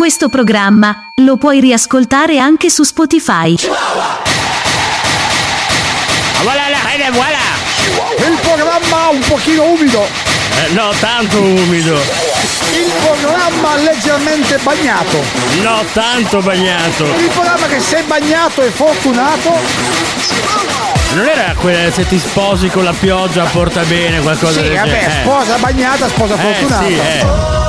Questo programma lo puoi riascoltare anche su Spotify. Voilà la reine, voilà! Il programma un pochino umido. Eh, no, tanto umido. Il programma leggermente bagnato. No, tanto bagnato. Il programma che sei bagnato e fortunato. Non era quella se ti sposi con la pioggia porta bene qualcosa Sì, del vabbè, genere? sposa bagnata, sposa Eh, fortunata. sì, eh.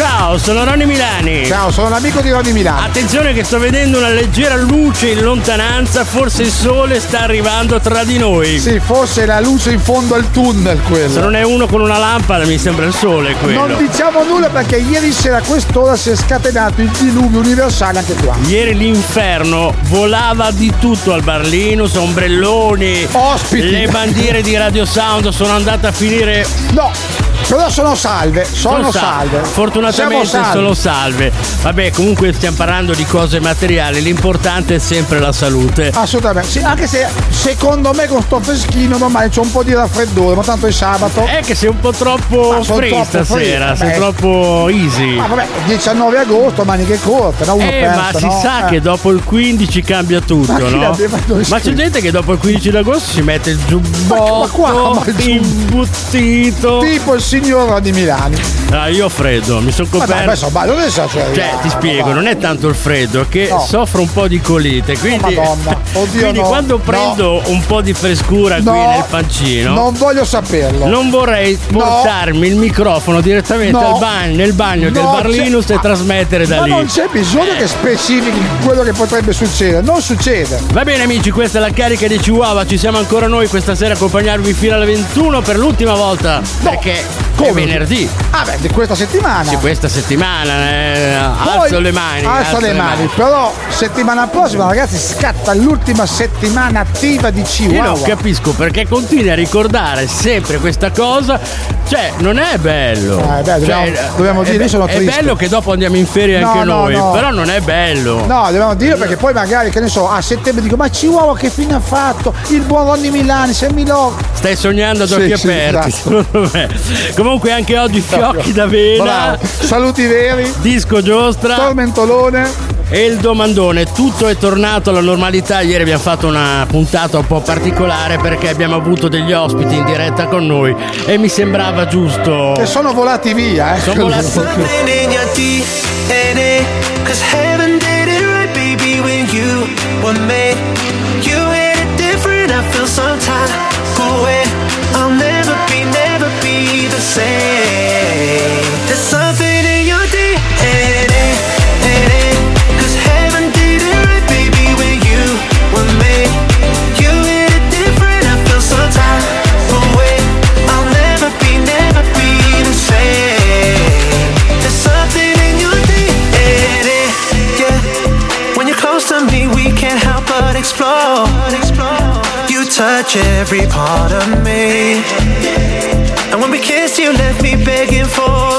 Ciao, sono Ronny Milani. Ciao, sono l'amico di Ronny Milano. Attenzione che sto vedendo una leggera luce in lontananza, forse il sole sta arrivando tra di noi. Sì, forse la luce in fondo al tunnel quello. Se non è uno con una lampada mi sembra il sole quello. Non diciamo nulla perché ieri sera a quest'ora si è scatenato il diluvio universale anche qua. Ieri l'inferno volava di tutto al Barlinus, ombrelloni, Ospiti. le bandiere di Radio Sound sono andate a finire. No, però sono salve, sono salve. Fortunatamente Siamo salvi. sono salve. Vabbè, comunque stiamo parlando di cose materiali, l'importante è sempre la salute. Assolutamente, sì, anche se secondo me con sto freschino domani c'è un po' di raffreddore, ma tanto è sabato. È che sei un po' troppo sono troppo stasera, free, sei troppo easy. Ma vabbè, 19 agosto, maniche corte, no? Uno Eh, pensa, ma si no? sa Eh. che dopo il 15 cambia tutto, Ma no? Ma c'è gente che dopo il 15 d'agosto si mette il giubbotto Ma- ma qua, ma il giubbotto? Tipo il signor di Milani. Ah, io ho freddo, mi sono Ma dai, coperto. adesso vai, non è cioè, Cioè, ti spiego, non è tanto il freddo, che No. soffro un po' di colite. Quindi, Oh, oddio, quindi no, quando no. prendo un po' di frescura qui No, nel pancino, Non voglio saperlo. non vorrei portarmi il microfono direttamente No. al bagno, nel bagno del No, Barlinus e trasmettere da Ma lì. non c'è bisogno che specifichi quello che potrebbe succedere, non succede. Va bene amici, questa è la carica di Chihuahua, ci siamo ancora noi questa sera a accompagnarvi fino alle 21 per l'ultima volta, perché è come? venerdì, Ah beh, di questa settimana. di questa settimana, eh, Poi- alzo le mani. Alza le mani. Però settimana prossima, ragazzi, scatta l'ultima settimana attiva di Io Chihuahua. non capisco perché continui a ricordare sempre questa cosa. Cioè, non è bello. Eh, beh, dobbiamo- Cioè, dobbiamo è dire, be- io sono È triste. bello che dopo andiamo in ferie No, anche no, noi, no. però non è bello. No, dobbiamo dire perché poi magari, che ne so, a settembre dico, ma Chihuahua che fine ha fatto? Il buon Ronny Milani, se mi lo... Stai sognando ad Sì, occhi sì, aperti, esatto. secondo me. Comunque anche oggi fiocchi d'avena, Bravo. Saluti veri, disco giostra tormentolone. e il domandone. Tutto è tornato alla normalità. Ieri abbiamo fatto una puntata un po' particolare perché abbiamo avuto degli ospiti in diretta con noi e mi sembrava giusto. Che sono volati via, eh. Sono volati- Something There's something in your DNA. Cause heaven did it right, baby, when you were made. You it different, I feel some type of way. I'll never be, never be the same. There's something in your DNA, yeah. When you're close to me, we can't help but explore. You touch every part of me. You left me begging for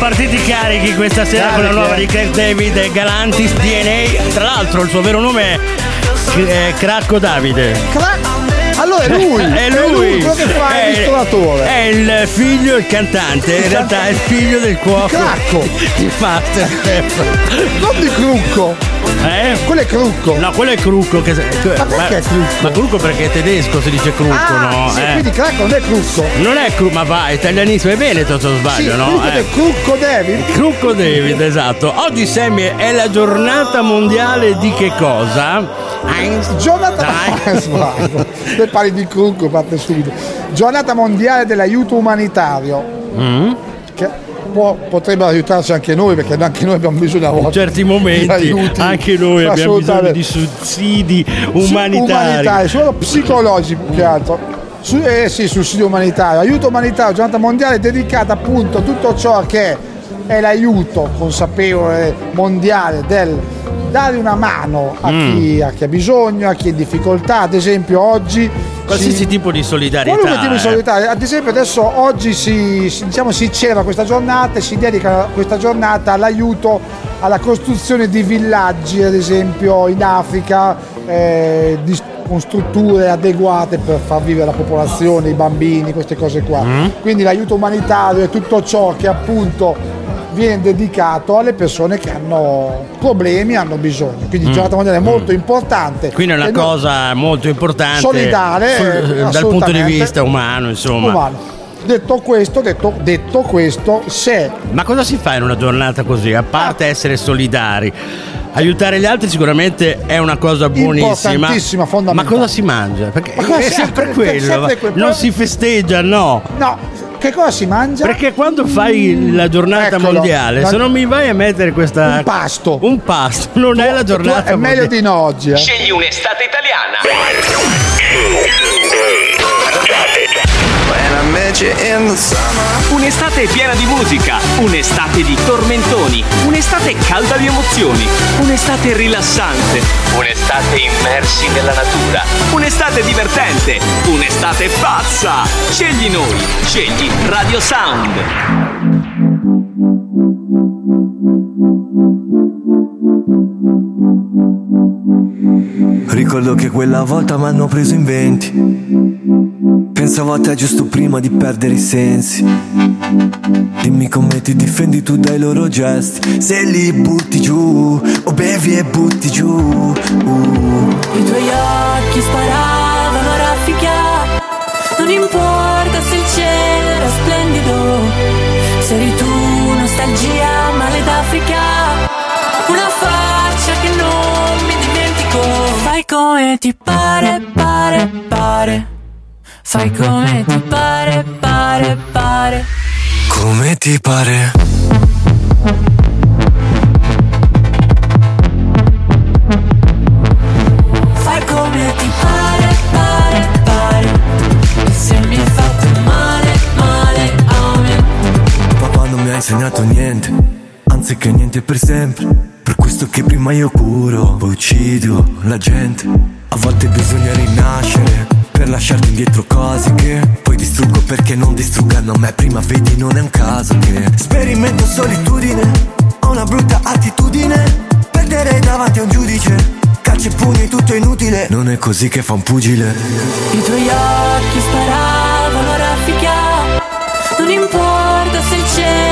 partiti carichi questa sera con la nuova eh. di Craig David e Galantis DNA. Tra l'altro il suo vero nome è Cracco Davide. Cra- allora è lui, È lui. quello che fa il È- ristoratore. È il figlio, il cantante. In realtà è il figlio del cuoco. Cracco. Di Masterchef. Non di Crucco, Eh? quello è Crucco. No, quello è Crucco. Che, Ma perché è Crucco? Ma Crucco perché è tedesco, si dice Crucco, ah, no? sì, Eh. quindi Cracco non è Crucco. Non è Crucco, ma va, è italianissimo, è Veneto se non Sì, sbaglio, no? Crucco Eh. è Crucco David. Crucco David, esatto. Oggi Sammy è la giornata mondiale di che cosa? Giornata. Te parli di Crucco, parte subito. Giornata mondiale dell'aiuto umanitario. Mm? Che può- potrebbero aiutarci anche noi, perché anche noi abbiamo bisogno a volte In certi di momenti aiuti. anche noi abbiamo bisogno di sussidi Su- umanitari. umanitari, solo psicologici più che altro. Su, eh sì, sussidio umanitario, aiuto umanitario, giornata mondiale dedicata appunto a tutto ciò che è l'aiuto consapevole mondiale del dare una mano a, Mm. chi, a chi ha bisogno, a chi è in difficoltà. Ad esempio oggi Qualsiasi si- tipo di solidarietà. Qualunque tipo di eh. solidarietà. Ad esempio adesso oggi si, diciamo, si celebra questa giornata e si dedica questa giornata all'aiuto alla costruzione di villaggi, ad esempio in Africa, eh, di- con strutture adeguate per far vivere la popolazione, i bambini, queste cose qua. Quindi l'aiuto umanitario è tutto ciò che appunto viene dedicato alle persone che hanno problemi, hanno bisogno. Quindi la giornata mondiale è molto importante. Quindi è una cosa molto importante Solidale, eh, dal punto di vista umano, insomma. umano. Detto questo, detto, detto questo, se Ma cosa si fa in una giornata così? A parte essere solidari, aiutare gli altri sicuramente è una cosa buonissima. Ma cosa si mangia? Perché Ma è sempre è quello. sempre quel- Non si festeggia, no. no, che cosa si mangia? Perché quando fai la giornata Eccolo. mondiale, se non mi vai a mettere questa. Un pasto. Un pasto, non è la Tu- giornata è meglio mondiale. di no oggi, eh. Scegli un'estate italiana. Un'estate piena di musica, un'estate di tormentoni, un'estate calda di emozioni, un'estate rilassante, un'estate immersi nella natura, un'estate divertente, un'estate pazza. Scegli noi, scegli Radio Sound. Ricordo che quella volta mi hanno preso in venti. Pensavo a te giusto prima di perdere i sensi. Dimmi come ti difendi tu dai loro gesti. Se li butti giù, o bevi e butti giù. Uh. I tuoi occhi sparavano a raffica Non importa se il cielo era splendido Se eri tu nostalgia, male d'Africa come ti pare, pare, pare. Fai come ti pare, pare, pare. Come ti pare? Fai come ti pare, pare, pare. E se mi hai fatto male, male, amen. Papà non mi ha insegnato niente, anzi che niente per sempre. Per questo che prima io curo, uccido la gente. A volte bisogna rinascere per lasciarti indietro cose che poi distruggo perché non distruggano me. Prima vedi non è un caso che sperimento solitudine, ho una brutta attitudine, perdere davanti a un giudice. Calci e pugni tutto inutile, non è così che fa un pugile. I tuoi occhi sparavano raffica Non importa se splendido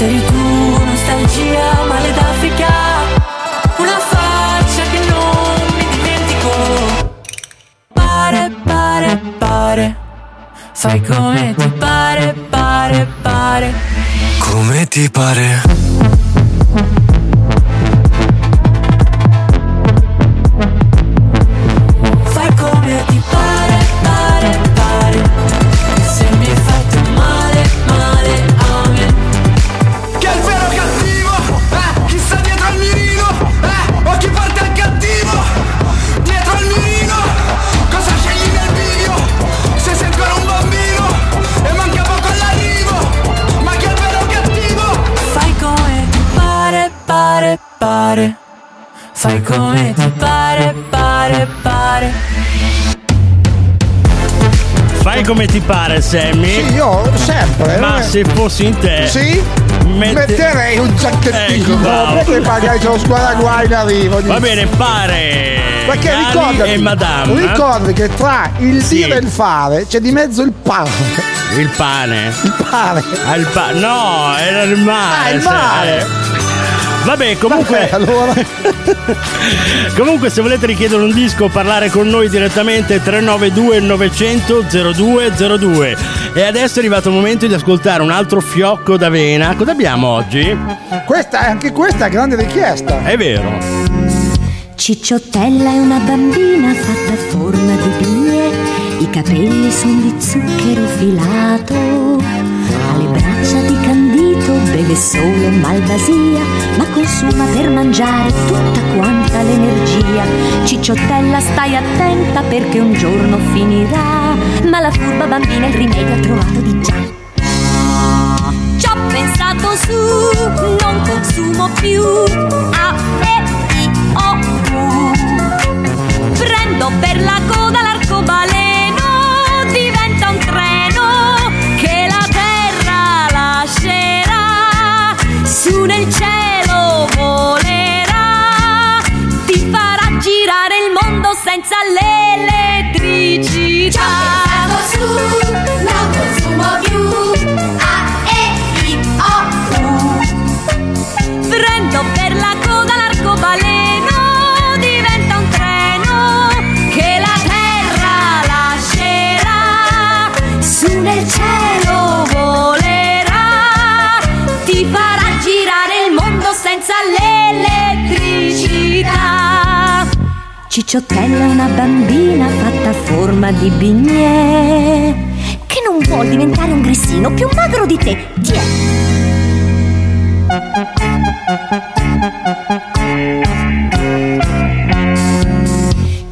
Se eri tu nostalgia, male d'Africa Una faccia che non mi dimentico. Pare, pare, pare. Fai come ti pare, pare, pare. Come ti pare? Pare Fai come ti pare, pare, pare Fai come ti pare, Sammy. Sì, io sempre. Ma eh. se fossi in te. Sì? mette- Metterei un giacchettino. Ecco, bravo. perché magari c'è lo sguardaguai in arrivo. Va bene, pare. Perché ricordati, e Madame. ricordi che tra il Sì. dire e il fare c'è di mezzo il pane. Il pane. Il pane. Ah, il pa- no, era il mare. Ah, il mare. Vabbè, comunque. Vabbè, allora. comunque, se volete richiedere un disco o parlare con noi direttamente 392 900 0202. E adesso è arrivato il momento di ascoltare un altro fiocco d'avena. Cosa abbiamo oggi? Questa, anche questa è grande richiesta. È vero. Cicciottella è una bambina fatta a forma di bignè, i capelli sono di zucchero filato, beve solo malvasia, ma consuma per mangiare tutta quanta l'energia. Cicciottella stai attenta perché un giorno finirà, ma la furba bambina il rimedio ha trovato di già. Ci ho pensato su, non consumo più A, E, I, O, U. Prendo per la coda l'arcobaleno, su nel cielo volerà, ti farà girare il mondo senza l'elettricità. Cicciottella è una bambina fatta a forma di bignè, che non vuol diventare un grissino più magro di te. Tiè.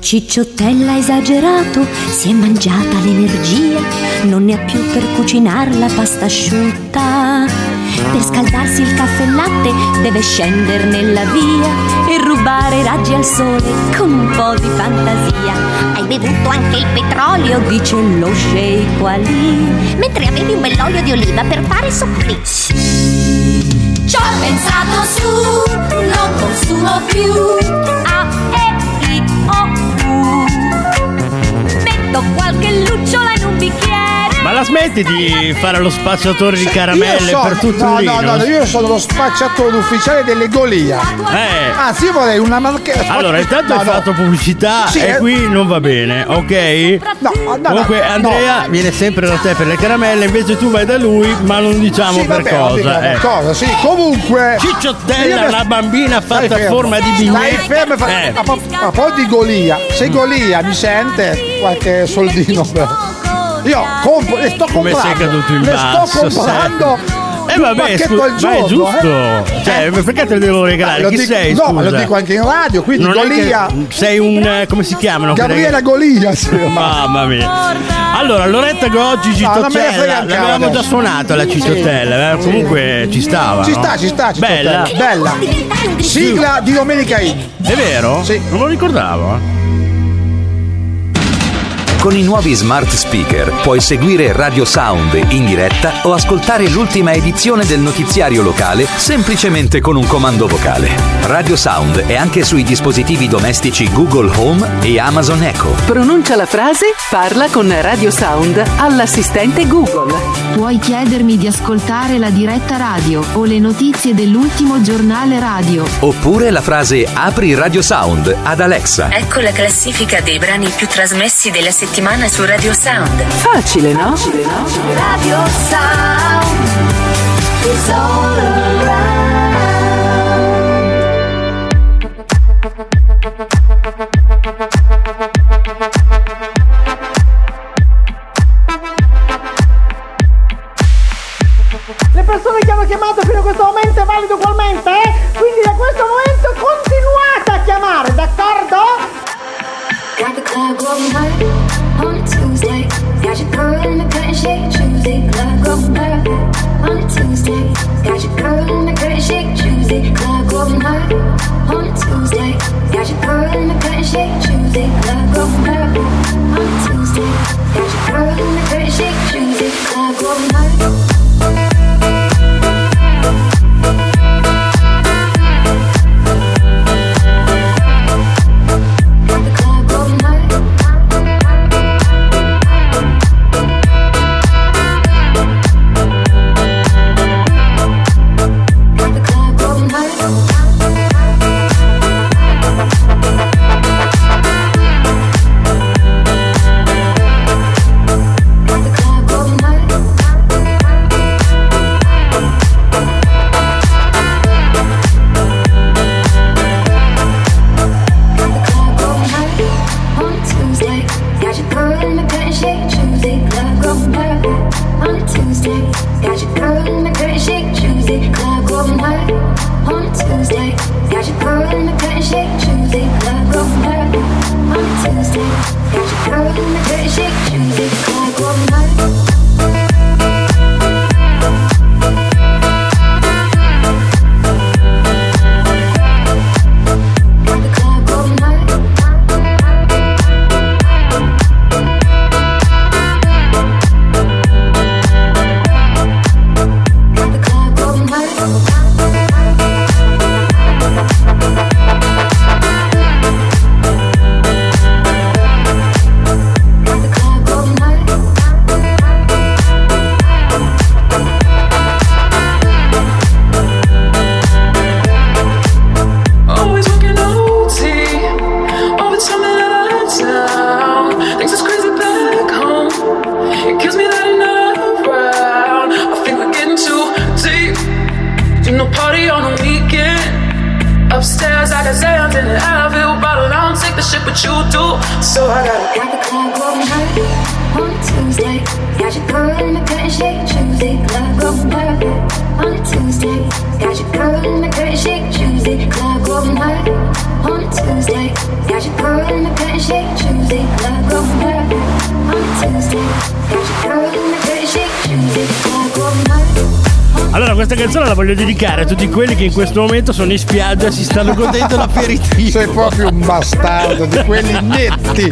Cicciottella esagerato, si è mangiata l'energia, non ne ha più per cucinare la pasta asciutta. Per scaldarsi il caffè e latte deve scendere nella via e rubare raggi al sole con un po' di fantasia. Hai bevuto anche il petrolio, dice lo sceicco Ali, mentre avevi un bell'olio di oliva per fare supplì. Ci ho pensato su, non consumo più A, E, I, O, U. Metto qualche lucciola in un bicchiere. Ma la smetti di fare lo spacciatore di caramelle sono- per tutto no, il no, Linus? no, io sono lo spacciatore ufficiale delle Golia. Eh. Anzi, io vorrei una marchetta. Allora, intanto No, hai no. fatto pubblicità Sì, e eh. qui non va bene, ok? No, no, Comunque no, Andrea viene sempre da te per le caramelle, invece tu vai da lui, ma non diciamo Sì, per vabbè, non cosa. dico eh. cosa, sì. Comunque. Cicciottella, Io- una bambina fatta a forma di bignè. Stai fermo e fa- Eh. a, po- a po' di Golia. Se Golia mi sente, qualche soldino per. Io compro, le sto Come comprando. sei caduto in le basso, sto comprando. Eh un vabbè, pacchetto scu- al ma è giorno, giusto. eh. Cioè, perché te lo devo regalare? Lo Chi dico- sei? no, ma lo dico anche in radio, quindi Non Golia. sei un eh, come si chiamano? Gabriela Golia. sì. Mamma mia. Allora, Loretta Goggi, No, Cicciotella, un l'avevamo già suonata la Cicciotella, eh, comunque ci stava. Ci no? sta, ci sta, ci Bella. Bella. Sigla di Domenica In. È vero? Sì. Non lo ricordavo. Con i nuovi smart speaker puoi seguire Radio Sound in diretta o ascoltare l'ultima edizione del notiziario locale semplicemente con un comando vocale. Radio Sound è anche sui dispositivi domestici Google Home e Amazon Echo. Pronuncia la frase, parla con Radio Sound all'assistente Google. Puoi chiedermi di ascoltare la diretta radio o le notizie dell'ultimo giornale radio. Oppure la frase Apri Radio Sound ad Alexa. Ecco la classifica dei brani più trasmessi della settimana su Radio Sound. Facile, no? Radio Sound is all around. Dedicare a tutti quelli che in questo momento sono in spiaggia e si stanno godendo l'aperitivo. Sei proprio un bastardo di quelli netti.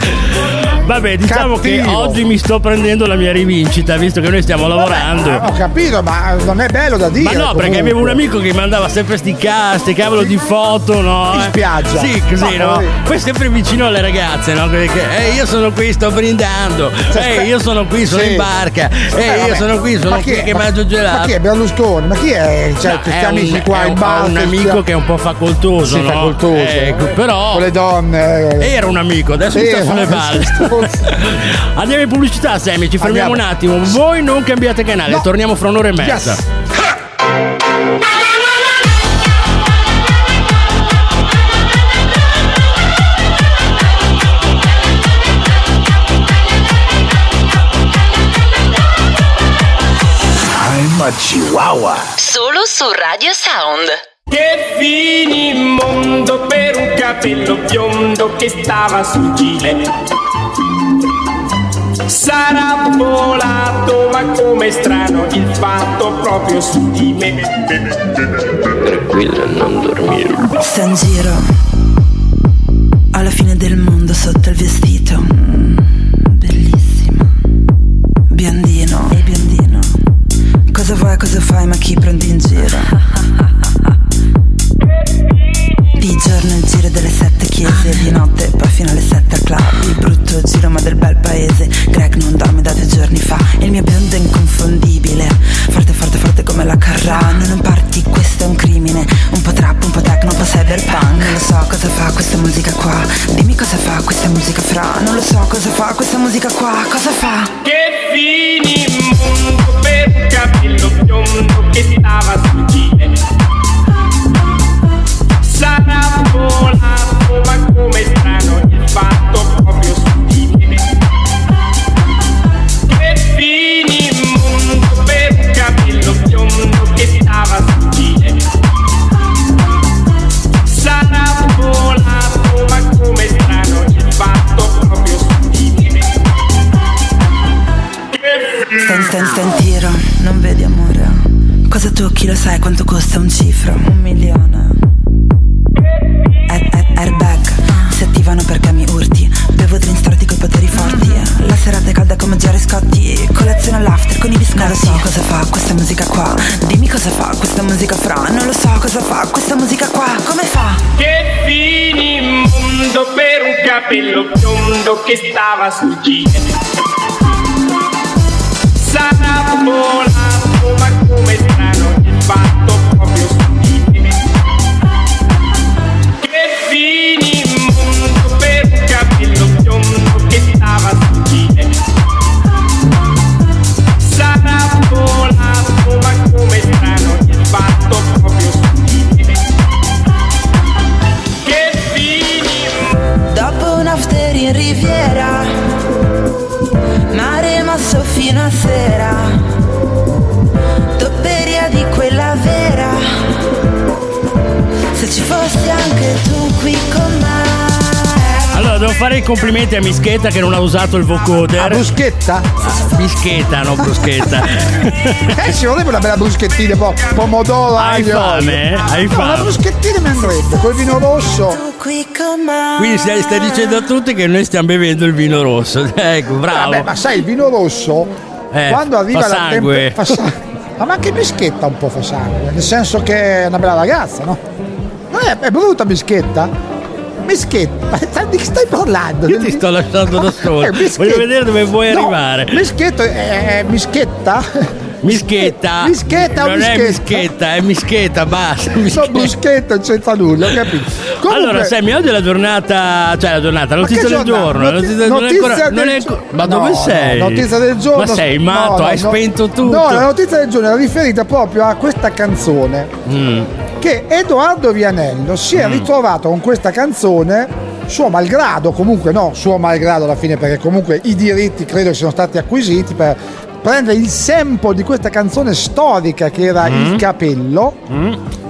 Vabbè, diciamo che Cattivo. oggi mi sto prendendo la mia rivincita, visto che noi stiamo lavorando. Ah, ho capito, ma non è bello da dire. Ma no, perché comunque. avevo un amico che mandava sempre sti cazzi, sti cavolo di foto, no? In spiaggia. Sì, così, No, no? poi- sempre vicino alle ragazze, no? Che, eh, io sono qui, sto brindando. Eh, io sono qui, sono Sì. in barca. Eh, Eh, io vabbè. sono qui, sono Ma chi qui è? che Ma- mangio gelato. Ma chi è Berlusconi? Ma chi è? Cioè, No, questi amici un, qua in un- barca. un amico che è un po' facoltoso, Sì, no? facoltoso. Ecco, eh. però Con le donne. eh. era un amico, adesso Sì, mi sta sulle palle. Andiamo in pubblicità, Sammy, ci fermiamo Andiamo. un attimo. Voi non cambiate canale, No. torniamo fra un'ora e mezza. Yes. I'm a chihuahua. Solo su Radio Sound. Che finimondo per un capello biondo che stava sul gilet. Sarà volato, ma come strano il fatto proprio su di me. Tranquilla, non dormire. Sta in giro alla fine del mondo sotto il vestito. Mm, e biondino. Cosa vuoi, cosa fai, ma chi prendi in giro? Giorno il giro delle sette chiese, di notte poi fino alle sette al club. Il brutto giro ma del bel paese. Greg non dorme da due giorni fa. Il mio biondo è inconfondibile. Forte, forte, forte come la Carrano. Non parti, questo è un crimine. Un po' trap, un po' techno, un po' cyberpunk. Non lo so cosa fa questa musica qua. Dimmi cosa fa questa musica fra. Non lo so cosa fa questa musica qua. Cosa fa? Che finimondo per un capello biondo che stava sul. Sarà volato, ma come strano il fatto proprio su di me. Che finimondo per capello biondo che stava sul gilet. Sarà volato, ma come strano il fatto proprio su di me. Sta in, sta in, sta in tiro, non vedi amore. Cosa tocchi lo sai quanto costa un cifro? Un milione. Air- air- airbag, si attivano perché mi urti. Bevo drink storti coi poteri forti. La serata è calda come Jerry Scotti. Colazione all'after con i biscotti. Non lo so cosa fa questa musica qua. Dimmi cosa fa questa musica fra. Non lo so cosa fa questa musica qua. Come fa? Che finimondo per un capello biondo che stava sul gilet. Sarà volato, ma fare i complimenti a Mischetta che non ha usato il vocoder. A bruschetta? Mischetta, no bruschetta. Eh, ci vorrebbe una bella bruschettina, po- pomodoro, Hai aglio, fame, eh? Hai No, una fame. bruschettina mi andrebbe, col vino rosso. Quindi stai, stai dicendo a tutti che noi stiamo bevendo il vino rosso. Ecco, bravo. Vabbè, ma sai, il vino rosso, Eh, quando arriva fa la sangue. fa sangue. Ma anche Mischetta un po' fa sangue, nel senso che è una bella ragazza, no? Non è, è brutta Mischetta? Mischetta, ma di che stai parlando? Io ti sto lasciando da solo. Eh, Mischetta. Voglio vedere dove vuoi No, arrivare. Mischetto è, è Mischetta? Mischetta. Mischetta o non è mischetta? mischetta, è mischetta, basta. No, Mischetta non c'entra nulla, capito. Comunque- Allora, Sammy, oggi è la giornata, cioè la giornata, la notizia del giorno. notizia, notizia ancora, del è gio- ma No, dove no, sei? notizia del giorno. Ma sei no, matto, no, hai no. spento tutto. No, la notizia del giorno era riferita proprio a questa canzone. Mm. Che Edoardo Vianello si è ritrovato con questa canzone, suo malgrado, comunque no, suo malgrado alla fine, perché comunque i diritti credo siano stati acquisiti per prendere il sample di questa canzone storica che era Mm. Il Capello.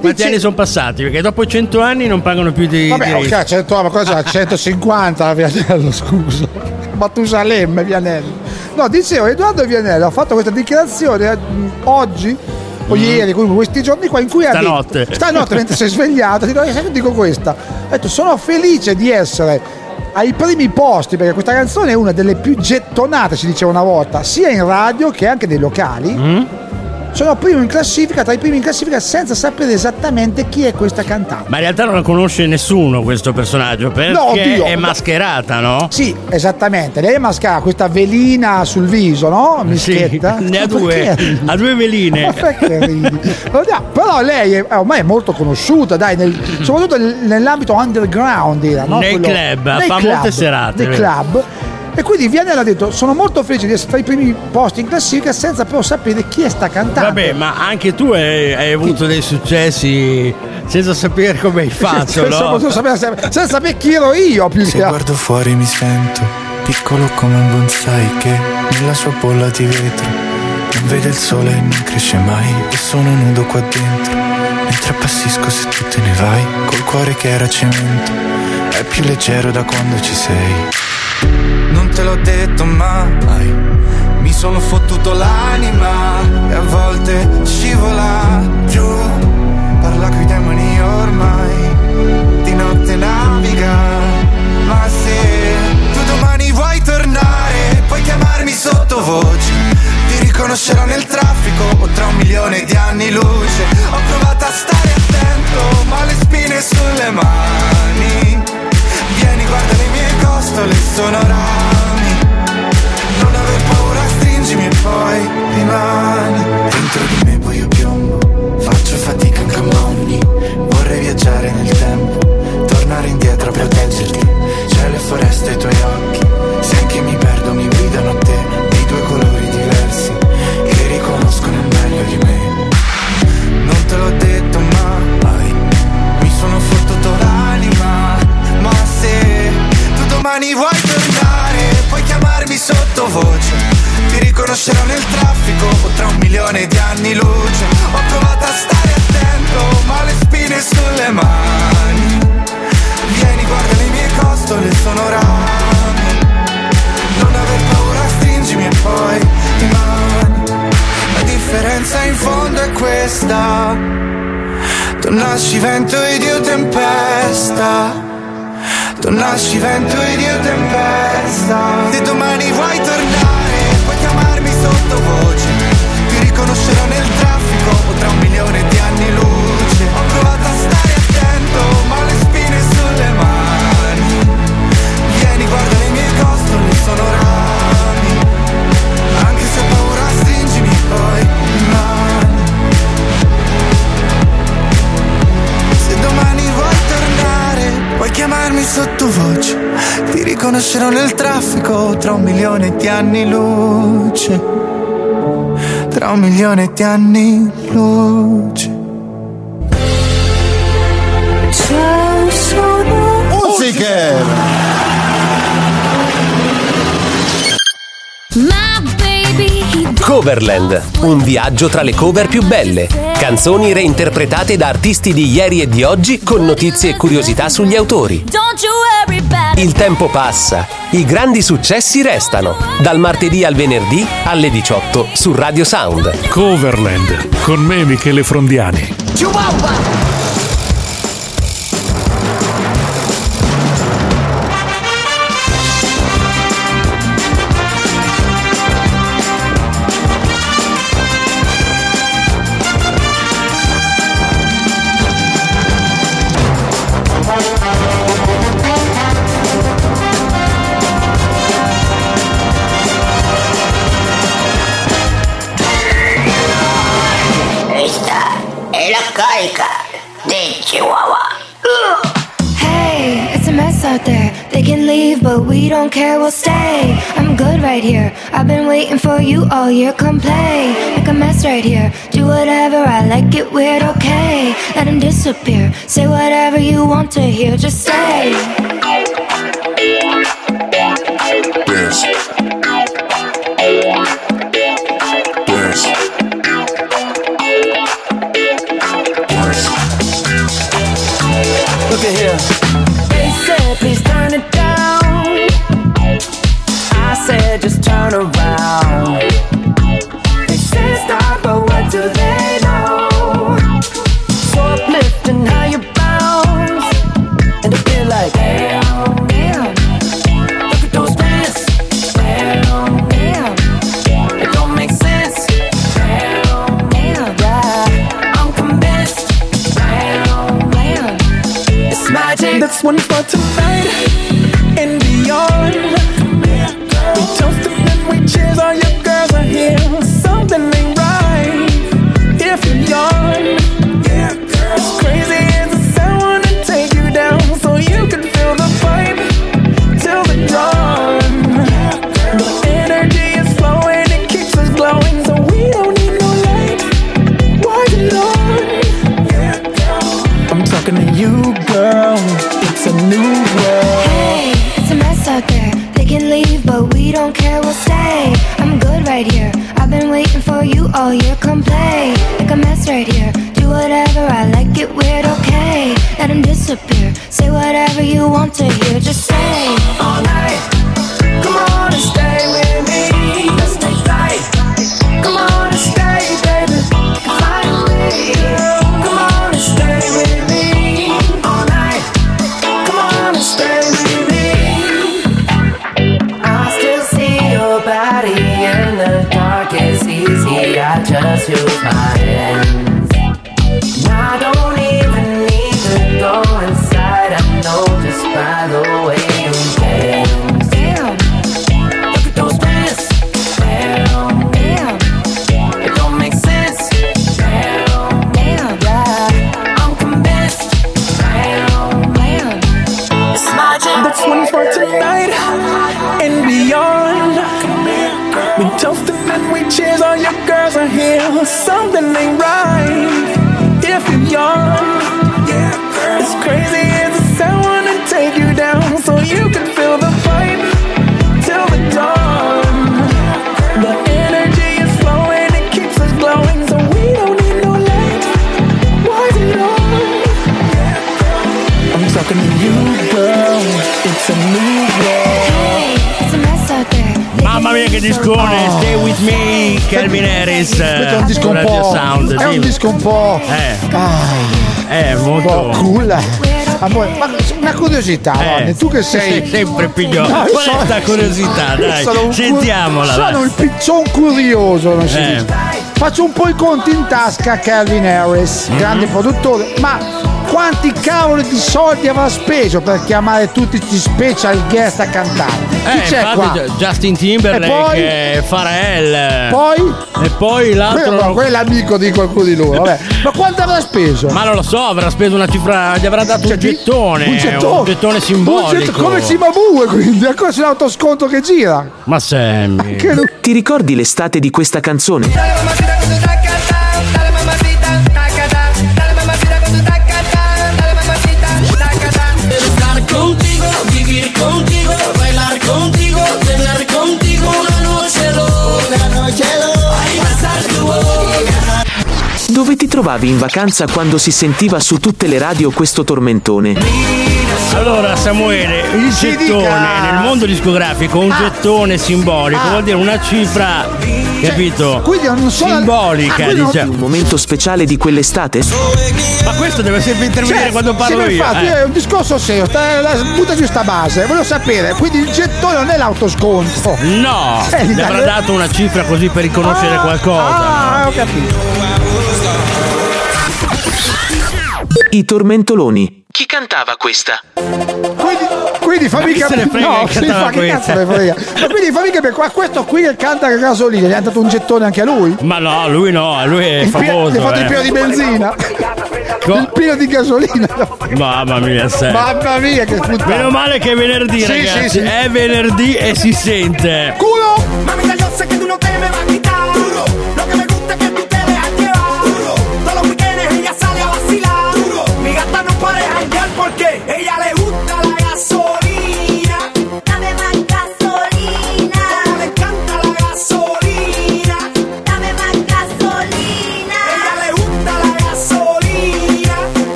Quanti anni sono passati? Perché dopo 100 anni non pagano più di Vabbè, diritti. ok, 100, ma cosa? 150 Vianello, scusa. Matusalemme Vianello. No, dicevo, Edoardo Vianello ha fatto questa dichiarazione mh, oggi o ieri, comunque questi giorni qua in cui ha Mm. Stanotte. detto stanotte mentre si è svegliato, dico, dico questa. Ha detto sono felice di essere ai primi posti perché questa canzone è una delle più gettonate, si diceva una volta, sia in radio che anche nei locali. Mm? Sono primo in classifica, tra i primi in classifica senza sapere esattamente chi è questa cantante. Ma in realtà non la conosce nessuno questo personaggio perché No, oddio. è mascherata, no? Sì, esattamente. Lei è mascara questa velina sul viso, no? Mischetta. ne ha due, ha due veline. Ma perché ridi? Però lei è, ormai è molto conosciuta, dai, nel- soprattutto nel- nell'ambito underground era, no? Nei club, nei fa molte serate, Nei club. E quindi Vianella ha detto: Sono molto felice di essere tra i primi posti in classifica senza però sapere chi è sta cantante. Vabbè, ma anche tu hai, hai avuto dei successi senza sapere come hai fatto, senza, no? senza sapere, senza sapere chi ero io più Se che altro. guardo fuori mi sento piccolo come un bonsai che nella sua bolla di vetro non vede il sole e non cresce mai e sono nudo qua dentro mentre appassisco se tu te ne vai col cuore che era cemento è più leggero da quando ci sei non te l'ho detto mai mi sono fottuto l'anima e a volte scivola giù. Parla coi demoni ormai di notte naviga ma se tu domani vuoi tornare puoi chiamarmi sottovoce. Ti riconoscerò nel traffico o tra un milione di anni luce. Ho provato a stare attento ma le spine sulle mani vieni guarda le mie costole sono rami non aver paura stringimi e poi rimani dentro di me buio piombo faccio fatica anche a mommy vorrei viaggiare nel tempo tornare indietro a proteggerti. C'è le foreste ai tuoi occhi se anche mi perdo mi guidano a te di due colori diversi che riconoscono il meglio di me. Non te l'ho detto domani vuoi tornare? Puoi chiamarmi sottovoce. Ti riconoscerò nel traffico o tra un milione di anni luce. Ho provato a stare attento ma le spine sulle mani. Vieni guarda le mie costole sono rami non aver paura stringimi e poi rimani la differenza in fondo è questa. Tu nasci vento ed io tempesta tu nasci vento ed io tempesta. Se domani vuoi tornare Puoi chiamarmi sottovoce. Ti riconoscerò nel traffico O tra un milione di anni luce chiamarmi sottovoce. Ti riconoscerò nel traffico tra un milione di anni luce. Tra un milione di anni luce. Coverland, un viaggio tra le cover più belle. Canzoni reinterpretate da artisti di ieri e di oggi con notizie e curiosità sugli autori. Don't you worry about Il tempo passa, i grandi successi restano. Dal martedì al venerdì alle 18 su Radio Sound. Coverland, con me Michele Frondiani. Esta waiting for you all year. Come play. Make a mess right here. Do whatever, I like it weird, okay. Let him disappear. Say whatever you want to hear, just say. Talking to you, girl. It's a new world. Hey, it's a mess out there. They can leave, but we don't care, we'll stay. I'm good right here. I've been waiting for you all year. Come play. Make a mess right here. Do whatever, I like it weird, okay. Let him disappear. Say whatever you want to hear, just say. all night. Discone, stay with me, Calvin Harris. Questo è un disco un po'. Sound, è un disco un po'. Eh, Dai, è molto un po' cool. Amore, ma una curiosità, Eh, Ronny, tu che sei. sei sempre piglio. No, io Qual è sono- sta curiosità? Dai, sono sentiamola. Sono vai. il piccion curioso, non si Eh. dice. Faccio un po' i conti in tasca a Calvin Harris, Mhm. grande produttore, ma quanti cavoli di soldi avrà speso per chiamare tutti questi special guest a cantare? Chi Eh, c'è infatti, qua? Ju- Justin Timberlake, E eh, Pharrell. Poi? E poi l'altro. Quello, quello è di qualcuno di loro, vabbè. Ma quanto avrà speso? Ma non lo so, avrà speso una cifra. Gli avrà dato un gettone. un gettone, un gettone Un simbolico. getto- come Cimabue, quindi ancora c'è l'autosconto che gira. Ma Sammy. Ti ricordi l'estate di questa canzone? Dove ti trovavi in vacanza quando si sentiva su tutte le radio questo tormentone? Allora Samuele, il gettone dica. nel mondo discografico, un gettone simbolico, Ah. vuol dire una cifra, capito? Quindi non solo Simbolica, diciamo. Un momento speciale di quell'estate? Ma questo deve sempre intervenire Cioè, quando parlo sì, ma io. infatti eh. è un discorso serio, sta- la- butta giù sta base, voglio sapere, quindi il gettone non è l'autosconto. No, Eh, gli dai. avrà dato una cifra così per riconoscere qualcosa. Ah, ho capito. I tormentoloni. Chi cantava questa? Quindi fammi se ne capire. No, che sì, fa che questa? cazzo ne frega. Ma quindi fammi capire, qua- questo qui che canta che gasolina, gli ha dato un gettone anche a lui? Ma no, lui no, lui è Il famoso. gli ha fatto il eh. pieno di benzina. Il pieno di gasolina. Mamma mia, sai. Mamma mia, che puttana. Meno male che è venerdì, Sì, ragazzi. sì, sì. È venerdì e si sente. ¡Culo! Mami, ya yo sé que tú no te me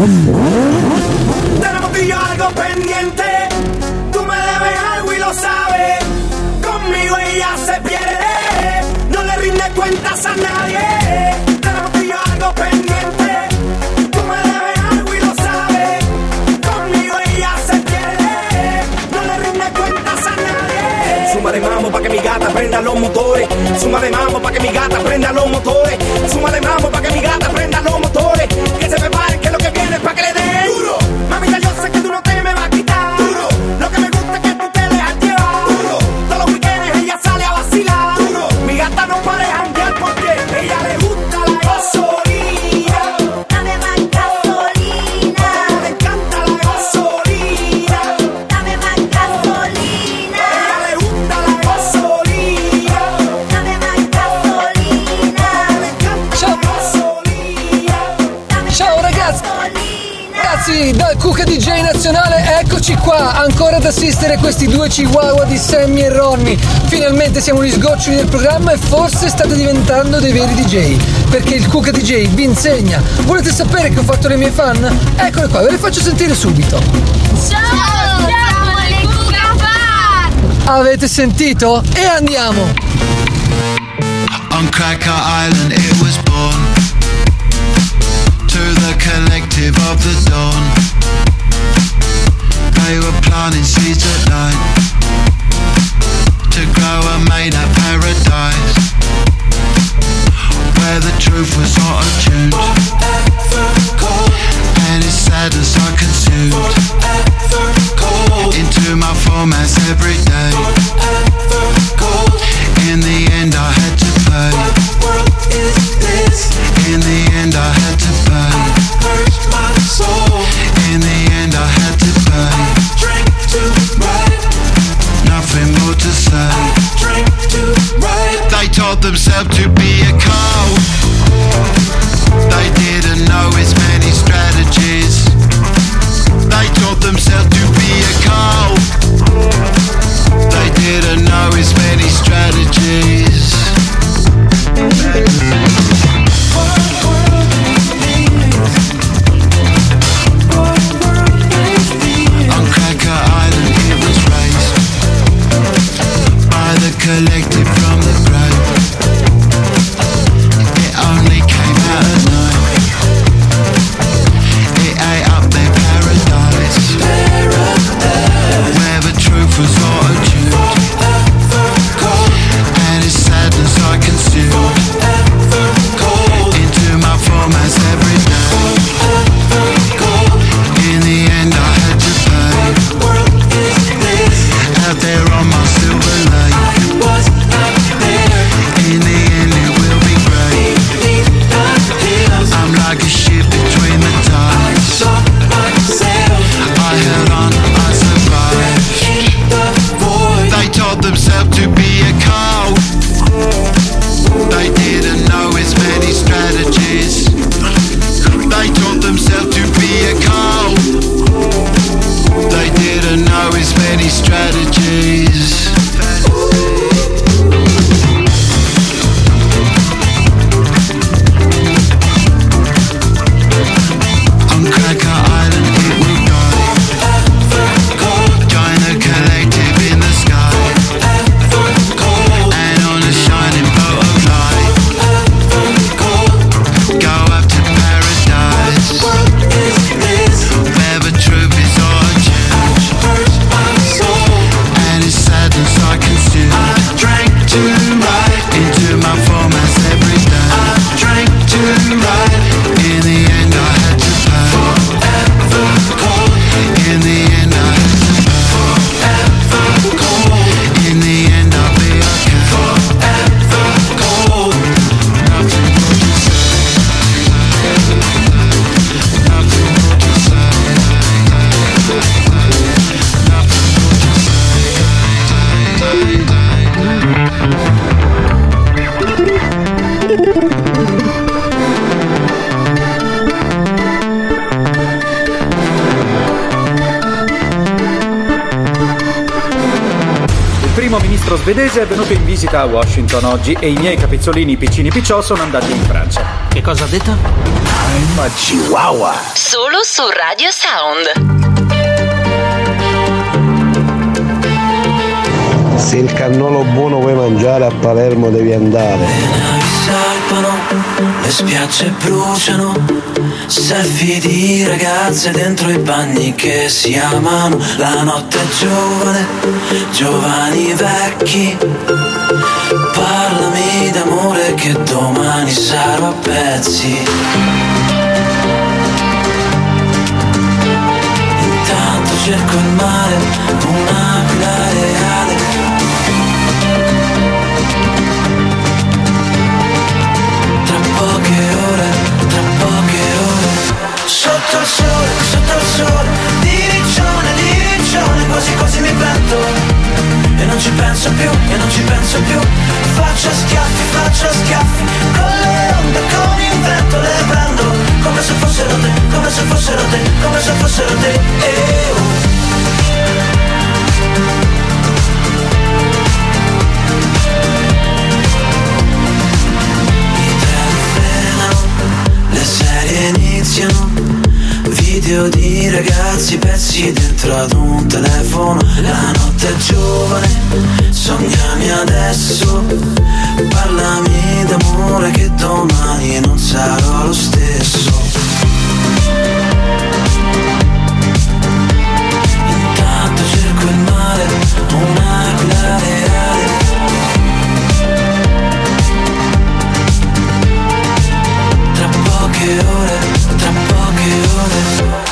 Tenemos tú y yo algo pendiente. Tú me debes algo y lo sabes. Conmigo ella se pierde. No le rinde cuentas a nadie. Tenemos tú y yo algo pendiente. Tú me debes algo y lo sabes. Conmigo ella se pierde. No le rinde cuentas a nadie. Suma de mambo pa' que mi gata prenda los motores. Suma de mambo pa' que mi gata prenda los motores. Suma de mambo pa' que mi gata prenda los motores. Cuca DJ nazionale, eccoci qua, ancora ad assistere questi due chihuahua di Sammy e Ronnie. Finalmente siamo gli sgoccioli del programma e forse state diventando dei veri DJ. Perché il Cuca DJ vi insegna. Volete sapere che ho fatto le mie fan? Eccole qua, ve le faccio sentire subito. Ciao, siamo le Cuca Fan! Avete sentito? E andiamo! On Cracker Island it was born To the collective of the dawn They were planting seeds at night. To grow a made up paradise. Where the truth was not attuned. And its sadness I consumed. Into my formats every day. In the end I had told themselves to be a cult visita a Washington oggi e i miei capezzolini piccini picciò sono andati in Francia. Che cosa ha detto? Ma chihuahua. Solo su Radio Sound. Se il cannolo buono vuoi mangiare a Palermo devi andare. salpano, le spiagge bruciano, selfie di ragazze dentro i bagni che si amano, la notte è giovane, giovani vecchi, parlami d'amore che domani sarò a pezzi. Intanto cerco il mare, un'aquila reale. Tra poche ore, tra poche ore Sotto il sole, sotto il sole Di riccione, Quasi quasi mi pento E non ci penso più, e non ci penso più. Faccio schiaffi, faccio schiaffi Con le onde, con il vento Le prendo. Come se fossero te Come se fossero te, come se fossero te. Eh, oh. Le serie iniziano Video di ragazzi pezzi dentro ad un telefono. La notte è giovane, sognami adesso. Parlami d'amore che domani non sarò lo stesso. Intanto cerco il mare, un'aquila reale Tra poche ore,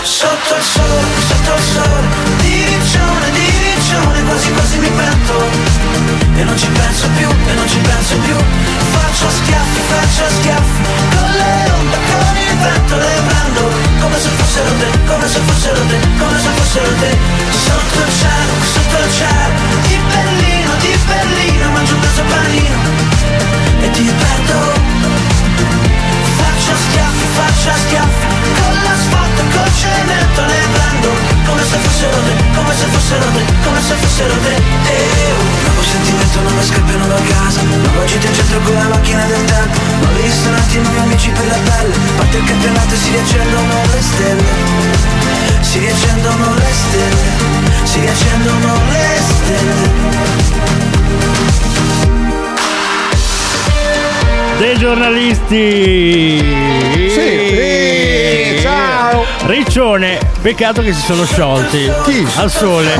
Sotto il sole, sotto il sole Di riccione, di riccione Quasi quasi mi pento E non ci penso più, e non ci penso più. Faccio schiaffi, faccio schiaffi Con le onde, con il vento Le prendo. Come se fossero te Come se fossero te, come se fossero te. Sotto il cielo, sotto il cielo fossero te Come se fossero te, come se fossero te eh, oh. Nuovo sentimento, nuove scarpe, nuova casa Nuova gita in centro con la macchina del tempo Nuovi ristoranti, nuovi amici per la pelle Parte il campionato e si riaccendono le stelle Si riaccendono le stelle Si riaccendono le stelle Dei giornalisti. Sì. Riccione, peccato che si sono sciolti. Chi? Al sole.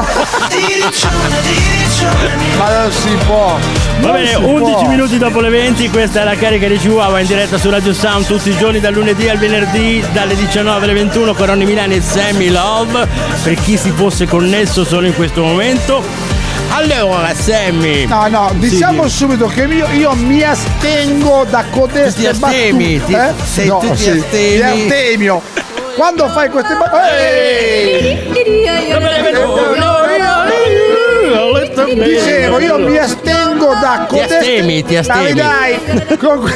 Ma non si può. Va bene, si 11 può. minuti dopo le 20, questa è la carica di Chihuahua in diretta su Radio Sound tutti i giorni dal lunedì al venerdì dalle 19 alle 21 con Ronny Milani e Sammy Love per chi si fosse connesso solo in questo momento. Allora, Sammy. No, no, diciamo subito che io, io mi astengo da codeste Ti astemi, ti- battute. sei- no, tu ti sì, astemi. Mi astemio. Quando fai queste battute. Dicevo, io mi astengo da Ti astemi, ti astemi. Dai, dai, con,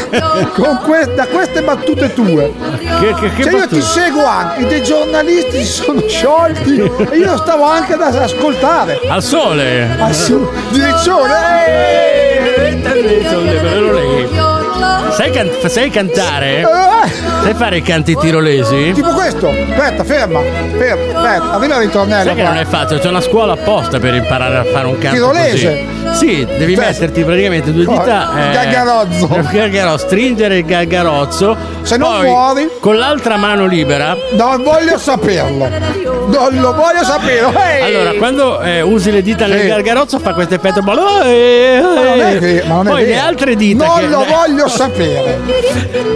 con que- da queste battute tue. Che, che, che cioè io battute? ti seguo anche, dei giornalisti si sono sciolti e io stavo anche ad ascoltare. Al sole. Ah, su, di eh! Sai, can- sai cantare? Eh! Sai fare i canti tirolesi? Tipo questo, aspetta, ferma, ferma, aspetta, arriva il ritornello. Sai che non è facile, c'è una scuola apposta per imparare a fare un canto Tirolese? così. Sì, devi Cioè, metterti praticamente due dita. il gaggarozzo. il gaggarozzo, stringere il gaggarozzo. Se non poi, muori. Con l'altra mano libera. Non voglio saperlo. Non lo voglio sapere. Ehi! Allora, quando eh, usi le dita nel Sì. gargarozzo fa questo effetto. Ma non è vero, ma non è Poi le vero. altre dita. Non che- lo voglio sapere.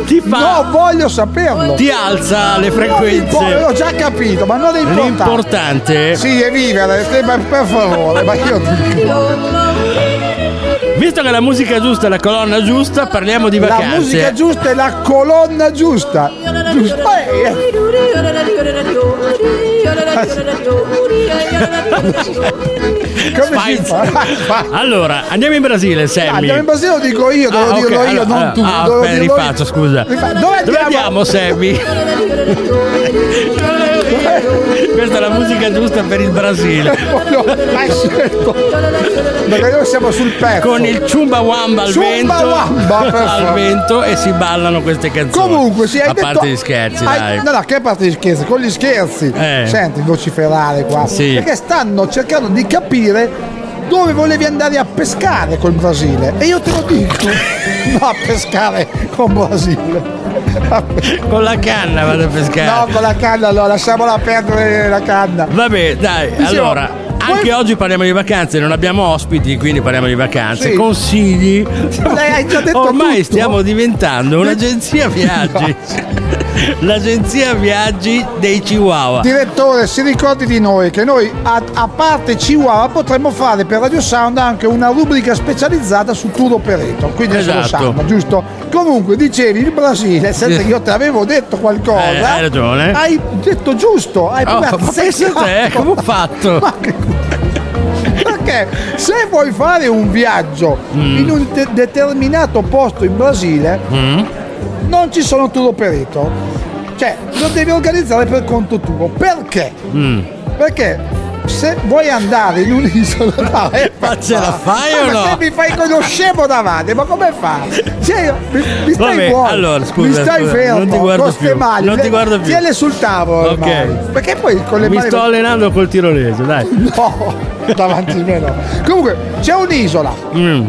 Ti fa. Non voglio saperlo. Ti alza le frequenze. importa, l'ho già capito, ma non è importante. L'importante, Sì, è vivere, per favore, ma io visto che la musica giusta è la colonna giusta, parliamo di La vacanze. musica giusta è la colonna giusta. Giusta. Eh, Come si fa? Allora, andiamo in Brasile, Sammy. Andiamo in Brasile, lo dico io, devo Ah, ok, dirlo io, allora, non tu. ah, aspetta, dirlo io. rifaccio, scusa. Rifa- Dove Dove andiamo? andiamo, Sammy? Questa è la musica giusta per il Brasile. No, hai scelto. Perché noi siamo sul pezzo. Con il Chumba Wamba al vento, Chumbawamba, per al vento e si ballano queste canzoni. Comunque, sì, hai A detto- parte gli scherzi, hai- dai. No, no, che parte di scherzi? Con gli scherzi. Eh. Senti, vociferare qua. Sì. Perché stanno cercando di capire dove volevi andare a pescare col Brasile. E io te lo dico. no, a pescare con Brasile. Con la canna vado a pescare. No, con la canna, no, lasciamola perdere la canna. Vabbè, dai, Dicevo, allora. Anche oggi parliamo di vacanze, non abbiamo ospiti, quindi parliamo di vacanze. Sì. Consigli. Lei hai già detto Ormai tutto. stiamo diventando un'agenzia viaggi. L'agenzia viaggi dei Chihuahua. Direttore, si ricordi di noi che noi a, a parte Chihuahua potremmo fare per Radio Sound anche una rubrica specializzata su tour operator, quindi adesso lo Esatto. sanno, giusto? Comunque dicevi il Brasile, senza che io ti avevo detto qualcosa. Eh, hai ragione. Hai detto giusto, hai Oh, proprio ma te, azzeccato. come ho fatto? Ma che- Perché se vuoi fare un viaggio Mm. in un de- determinato posto in Brasile, Mm? non ci sono tour operator. Cioè, lo devi organizzare per conto tuo. Perché? Mm. Perché se vuoi andare in un'isola no, eh, Ma ce la fai ma o no? se mi fai con lo scemo davanti, ma come fai? Cioè, mi, mi stai Vabbè, buono, allora, scusa, mi stai scusa, fermo, non ti guardo con più, mani, non ti guardo più. Tienile sul tavolo, Ok. le mani. Perché poi con le Mi mani sto allenando col tirolese, dai. No, davanti a me no. Comunque, c'è un'isola Mm.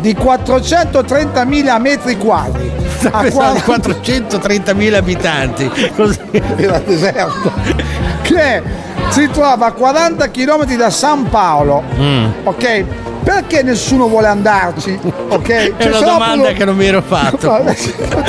di 430.000 metri quadri. A Pensavo di 40 430.000 abitanti. Così. era deserto. Che si trova a 40 km da San Paolo. Mm. Ok? Perché nessuno vuole andarci? Ok? È C'è una domanda pure- che non mi ero fatto.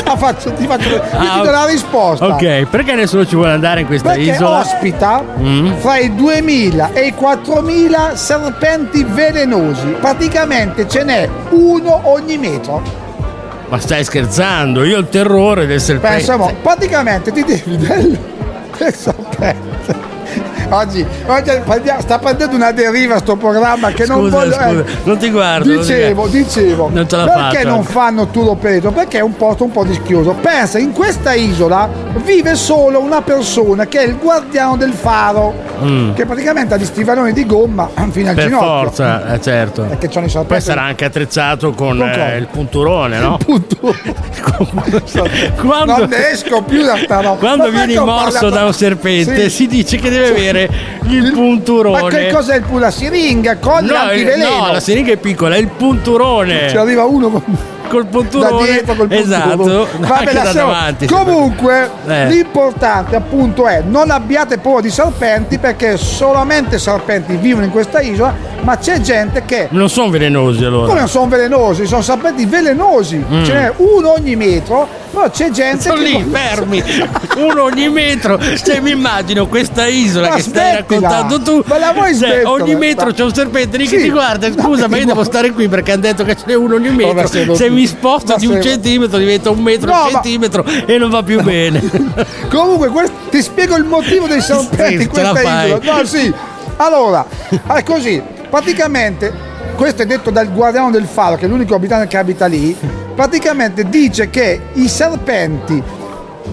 La faccio- ti faccio- io Ah, ti do la risposta. Ok, perché nessuno ci vuole andare in questa Perché isola? ospita Mm. fra i 2000 e i 4000 serpenti velenosi. Praticamente ce n'è uno ogni metro. Ma stai scherzando? Io ho il terrore del serpente. Pensa, mo, praticamente ti devi del, del serpente. Oggi, oggi sta prendendo una deriva sto programma che non Scusa, voglio. scusa, eh, non ti guardo. non ti Dicevo, guardo. dicevo, Non perché fatta. non fanno tour operator? Perché è un posto un po' rischioso. Pensa, in questa isola vive solo una persona che è il guardiano del faro, Mm. che praticamente ha gli stivaloni di gomma fino al Per ginocchio. forza, eh, certo. Perché c'hanno i serpenti. Poi sarà anche attrezzato con Con eh, il punturone, no? quando, Non ne esco più da sta roba. quando ho morso parlato- da un serpente Sì. si dice che deve avere il punturone. Ma che cos'è il la siringa con No, l'antiveleno? no, la siringa è piccola, è il punturone. Ci arriva uno con... col punturone. da dietro col punturone. Esatto. Vabbè, da davanti. Comunque, Eh. l'importante appunto è non abbiate paura di serpenti perché solamente serpenti vivono in questa isola, ma c'è gente che Non sono velenosi allora. come non sono velenosi, sono serpenti velenosi. Mm. Ce n'è uno ogni metro, però c'è gente Sono che lì, fermi, uno ogni metro. Cioè, mi immagino questa isola Ma che stai smettila! raccontando tu. Ma la vuoi Cioè, ogni metro c'è un serpente lì che Sì. ti guarda. Scusa, ma io devo stare qui perché hanno detto che ce n'è uno ogni metro. sei Se mi sposto di un sei- centimetro diventa un metro, No, un ma- centimetro e non va più bene. Comunque, questo- ti spiego il motivo dei serpenti Sì, in questa isola. No, sì. Allora, è così. Praticamente, questo è detto dal guardiano del faro, che è l'unico abitante che abita lì. Praticamente dice che i serpenti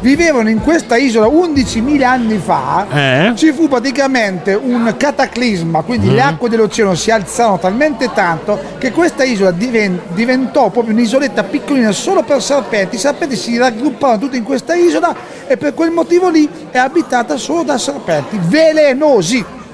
vivevano in questa isola 11.000 anni fa. Eh? Ci fu praticamente un cataclisma, quindi Mm. le acque dell'oceano si alzarono talmente tanto che questa isola diven- diventò proprio un'isoletta piccolina solo per serpenti. I serpenti si raggrupparono tutti in questa isola e per quel motivo lì è abitata solo da serpenti velenosi.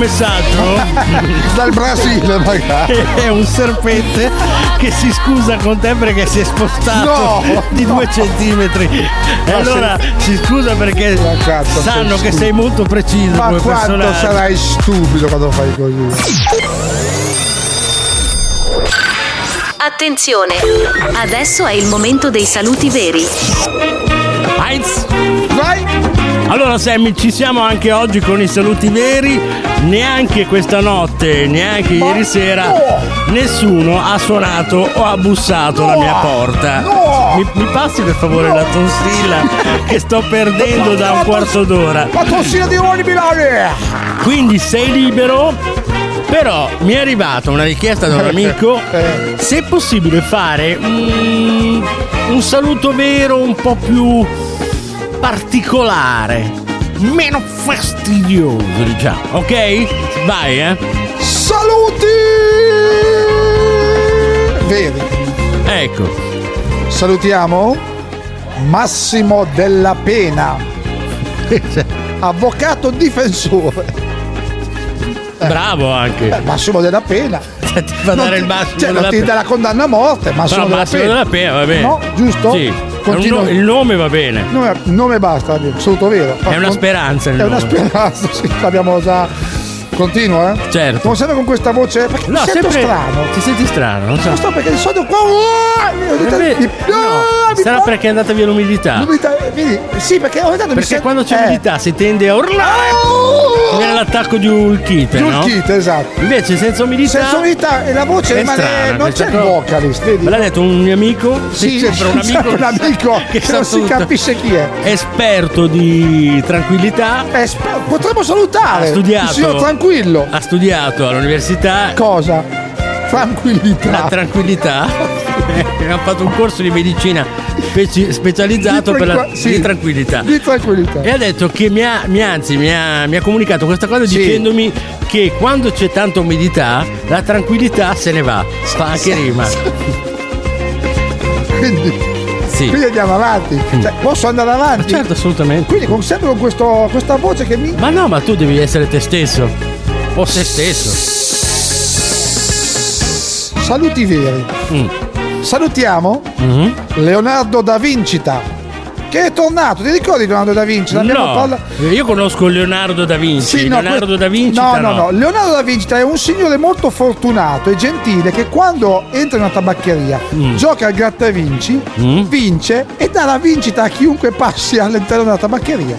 messaggio Dal Brasile magari. È un serpente che si scusa con te perché si è spostato No, di no. due centimetri. E allora si scusa perché cazzo, sanno sei che sei molto preciso Ma come quanto personaggio. sarai stupido quando fai così? Attenzione! Adesso è il momento dei saluti veri. Heinz. Vai! Allora Sammy, ci siamo anche oggi con i saluti veri. Neanche questa notte, neanche ieri sera, nessuno ha suonato o ha bussato la mia porta. Mi, mi passi per favore la tonsilla che sto perdendo da un quarto d'ora. La tossina di Roni Milani! Quindi sei libero. Però mi è arrivata una richiesta da un amico se è possibile fare un, un saluto vero un po' più particolare, meno fastidioso, diciamo. Ok? Vai, eh. Saluti! Vedi. Ecco. Salutiamo Massimo Della Pena, avvocato difensore. Bravo anche. Eh, Massimo Della Pena. Ti fa Non dare ti- il massimo cioè, non della ti pena. dà la condanna a morte, Massimo, Però della, Massimo Pena. della Pena, va bene. No, giusto? Sì. È Continua- no- il nome va bene. Nome, nome basta, saluto vero. È una speranza il È una nome. speranza, sì, l'abbiamo già. Continua, eh? Certo. Non sempre con questa voce. Perché No, mi sento sempre strano. Ti senti strano, non so. Non sto perché di solito qua. Mi, Beh, mi- no, mi sarà fa- perché è andata via l'umidità. l'umidità- vedi? Sì, perché ogni tanto mi Perché sento- quando c'è eh. umidità si tende a urlare. Viene l'attacco di Ulkite, Giù no? il kit, esatto. Invece senza umidità. Senza umidità e la voce rimane. strana, non c'è il vocalist, vedi? Me l'ha detto un mio amico. Sì, sempre un amico. sempre un amico che sa non si capisce chi è. Esperto di tranquillità. Esper- potremmo salutare Ha studiato. il signor Tranquillo. Ha studiato all'università. Cosa? Tranquillità. La tranquillità. ha fatto un corso di medicina speci- specializzato Di per la tranqu- sì. di tranquillità. Di tranquillità. E ha detto che mi ha, mi anzi, mi ha, mi ha comunicato questa cosa Sì. dicendomi che quando c'è tanta umidità la tranquillità se ne va. Fa anche rima. Quindi, Sì. quindi andiamo avanti. Cioè, posso andare avanti? Certo, assolutamente. Quindi con, sempre con questo- questa voce che mi. Ma no, ma tu devi essere te stesso. O te stesso. Saluti veri. Mm. Salutiamo Mhm. Leonardo da Vincita. Che è tornato, ti ricordi Leonardo da Vinci? L'abbiamo No, parla- io conosco Leonardo da Vinci. Sì, no, Leonardo que- da Vinci. No, no, no. Leonardo da Vinci è un signore molto fortunato e gentile che quando entra in una tabaccheria Mm. gioca al grattavinci, vince e dà la vincita a chiunque passi all'interno della tabaccheria.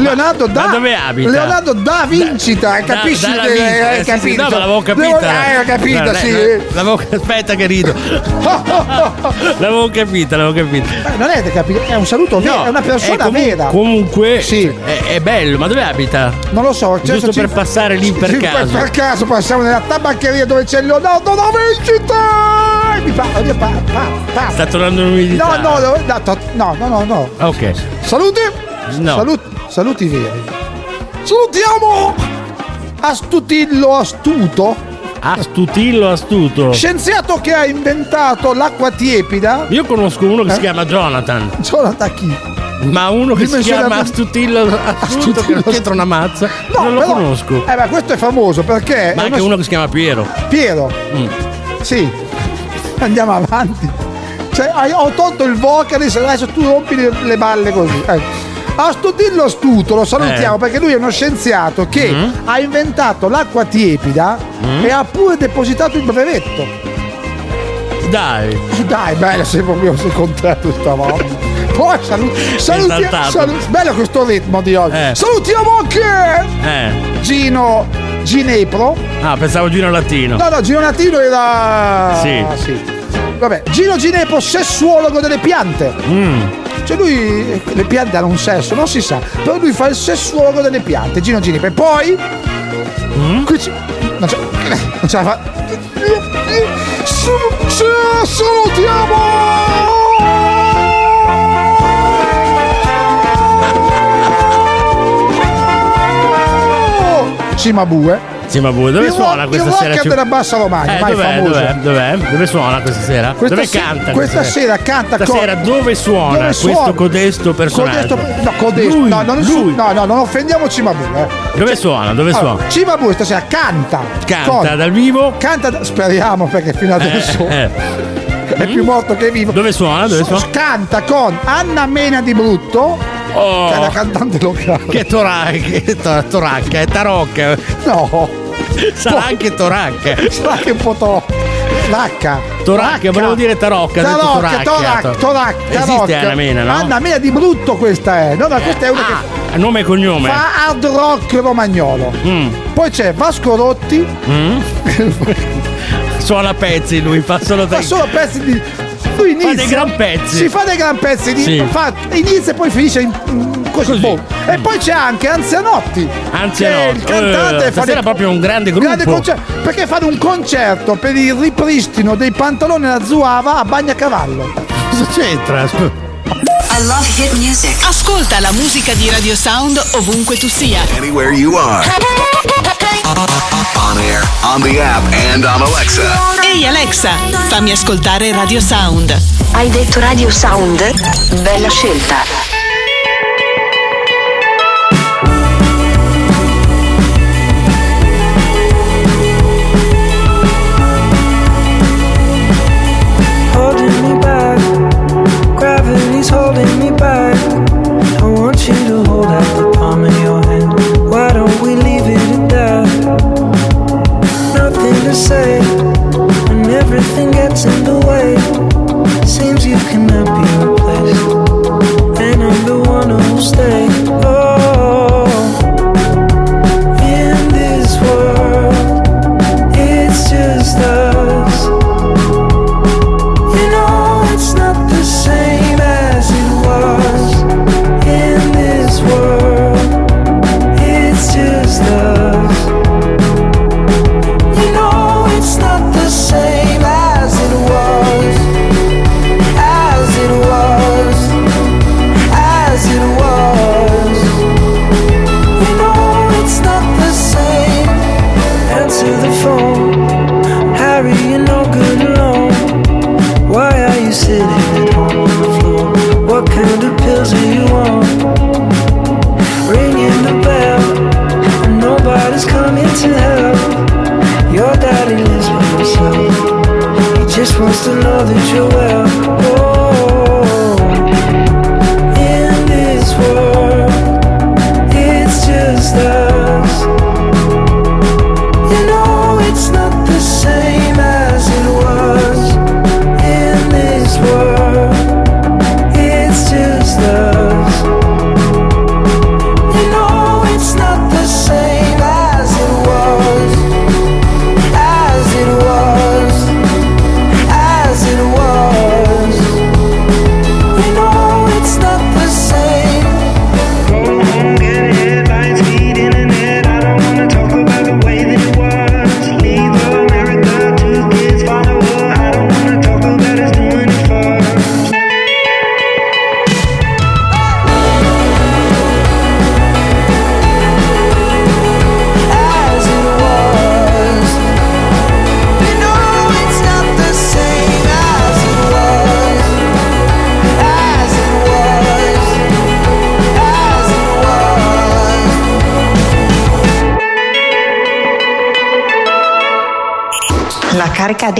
Leonardo da ma dove abita? Leonardo da Vincita, Da- capisci? dalla che- Vinci- hai eh, sì, sì, capito? no, l'avevo capita. Devo- eh, capito, No, sì. no, l'avevo- aspetta che rido. l'avevo capita, l'avevo capita. Eh, non è capito, è un saluto vero, è una persona è comu- vera. Comunque è, è bello, ma dove abita? Non lo so, cioè, Giusto ci- per passare lì per Sì, caso. Per, caso passiamo nella tabaccheria dove c'è Leonardo da Vincita! Mi fa, mi pa, pa, pa. Sta tornando l'umidità. No, no, no, no, no, no. Ok. Saluti? No. Salut- saluti veri. Salutiamo Astutillo Astuto, Astutillo astuto. scienziato che ha inventato l'acqua tiepida. Io conosco uno che Eh? si chiama Jonathan. Jonathan chi? Ma uno che si chiama Astutillo astuto che non c'entra una mazza. non lo però- conosco. Eh, ma questo è famoso perché. Ma anche una- uno che si chiama Piero. Piero. Mm. Sì. Andiamo avanti. Cioè, ho tolto il vocalist, adesso tu rompi le, le balle così. Ecco. Astudillo Astuto lo salutiamo Eh. perché lui è uno scienziato che Mm. ha inventato l'acqua tiepida Mm. e ha pure depositato il brevetto. Dai. Dai, bello, sei proprio sei contento stavolta. Poi salu- salutiamo. Salu- bello questo ritmo di oggi. Eh. Salutiamo anche Eh. Gino Ginepro. Ah, pensavo Gino Latino. No, no, Gino Latino era. Sì. sì. Vabbè, Gino Ginepro, sessuologo delle piante. Mm. Cioè lui, le piante hanno un sesso, non si sa, però lui fa il sessuologo delle piante, Gino Ginepro. E poi... Mm? Qui ci- non, ce, non ce la fa... Salutiamo! Cimabue. Cimabue? Dove il suona questa sera? Cim- della bassa Romagna, Eh, mai dov'è, dov'è, dov'è? Dove suona questa sera? Questa dove se- canta? questa sera canta con- Stasera dove suona Dove questo suona? codesto personaggio? Codesto, no, codesto, Lui, no, non, lui. no, no, non offendiamo Cimabue. Eh. Dove suona? Dove Allora, suona? Cimabue stasera canta. Canta dal vivo? Canta, da- speriamo perché fino adesso Eh, è più morto che vivo. Dove suona? Dove suona? Canta con Anna Mena di Brutto, Oh. che è la cantante locale. Che toracca, che to- toracca, è tarocca. No. Sarà anche toracca. Sarà anche un po' troppo. Racca. Toracca, volevo dire tarocca, Tarocca, toracca. toracca, toracca, Esiste. Anna Mena, no? Anna Mena di brutto questa è. No, no, questa è una Ah, Nome e cognome. che fa hard rock romagnolo. Mm. Poi c'è Vasco Rotti, Mm? Suona pezzi lui, fa solo fa solo pezzi di. Lui inizia, dei gran pezzi. Si fa dei gran pezzi di. Sì. fa- inizia e poi finisce in, in- così. boh. E poi c'è anche Anzianotti. Anzianotti. Il cantante Eh, fa dei- proprio un grande gruppo. grande concerto, perché fanno un concerto per il ripristino dei pantaloni alla Zuava a Bagnacavallo. Cosa c'entra? I love hit music. Ascolta la musica di Radio Sound ovunque tu sia. Anywhere you are. On air, on the app, and on Alexa. Ehi Alexa, fammi ascoltare Radio Sound. Hai detto Radio Sound? Bella scelta.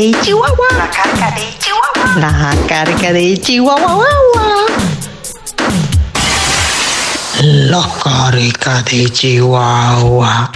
La carica dei chihuahua. La carica dei chihuahua. La carica dei chihuahua. La carica dei chihuahua.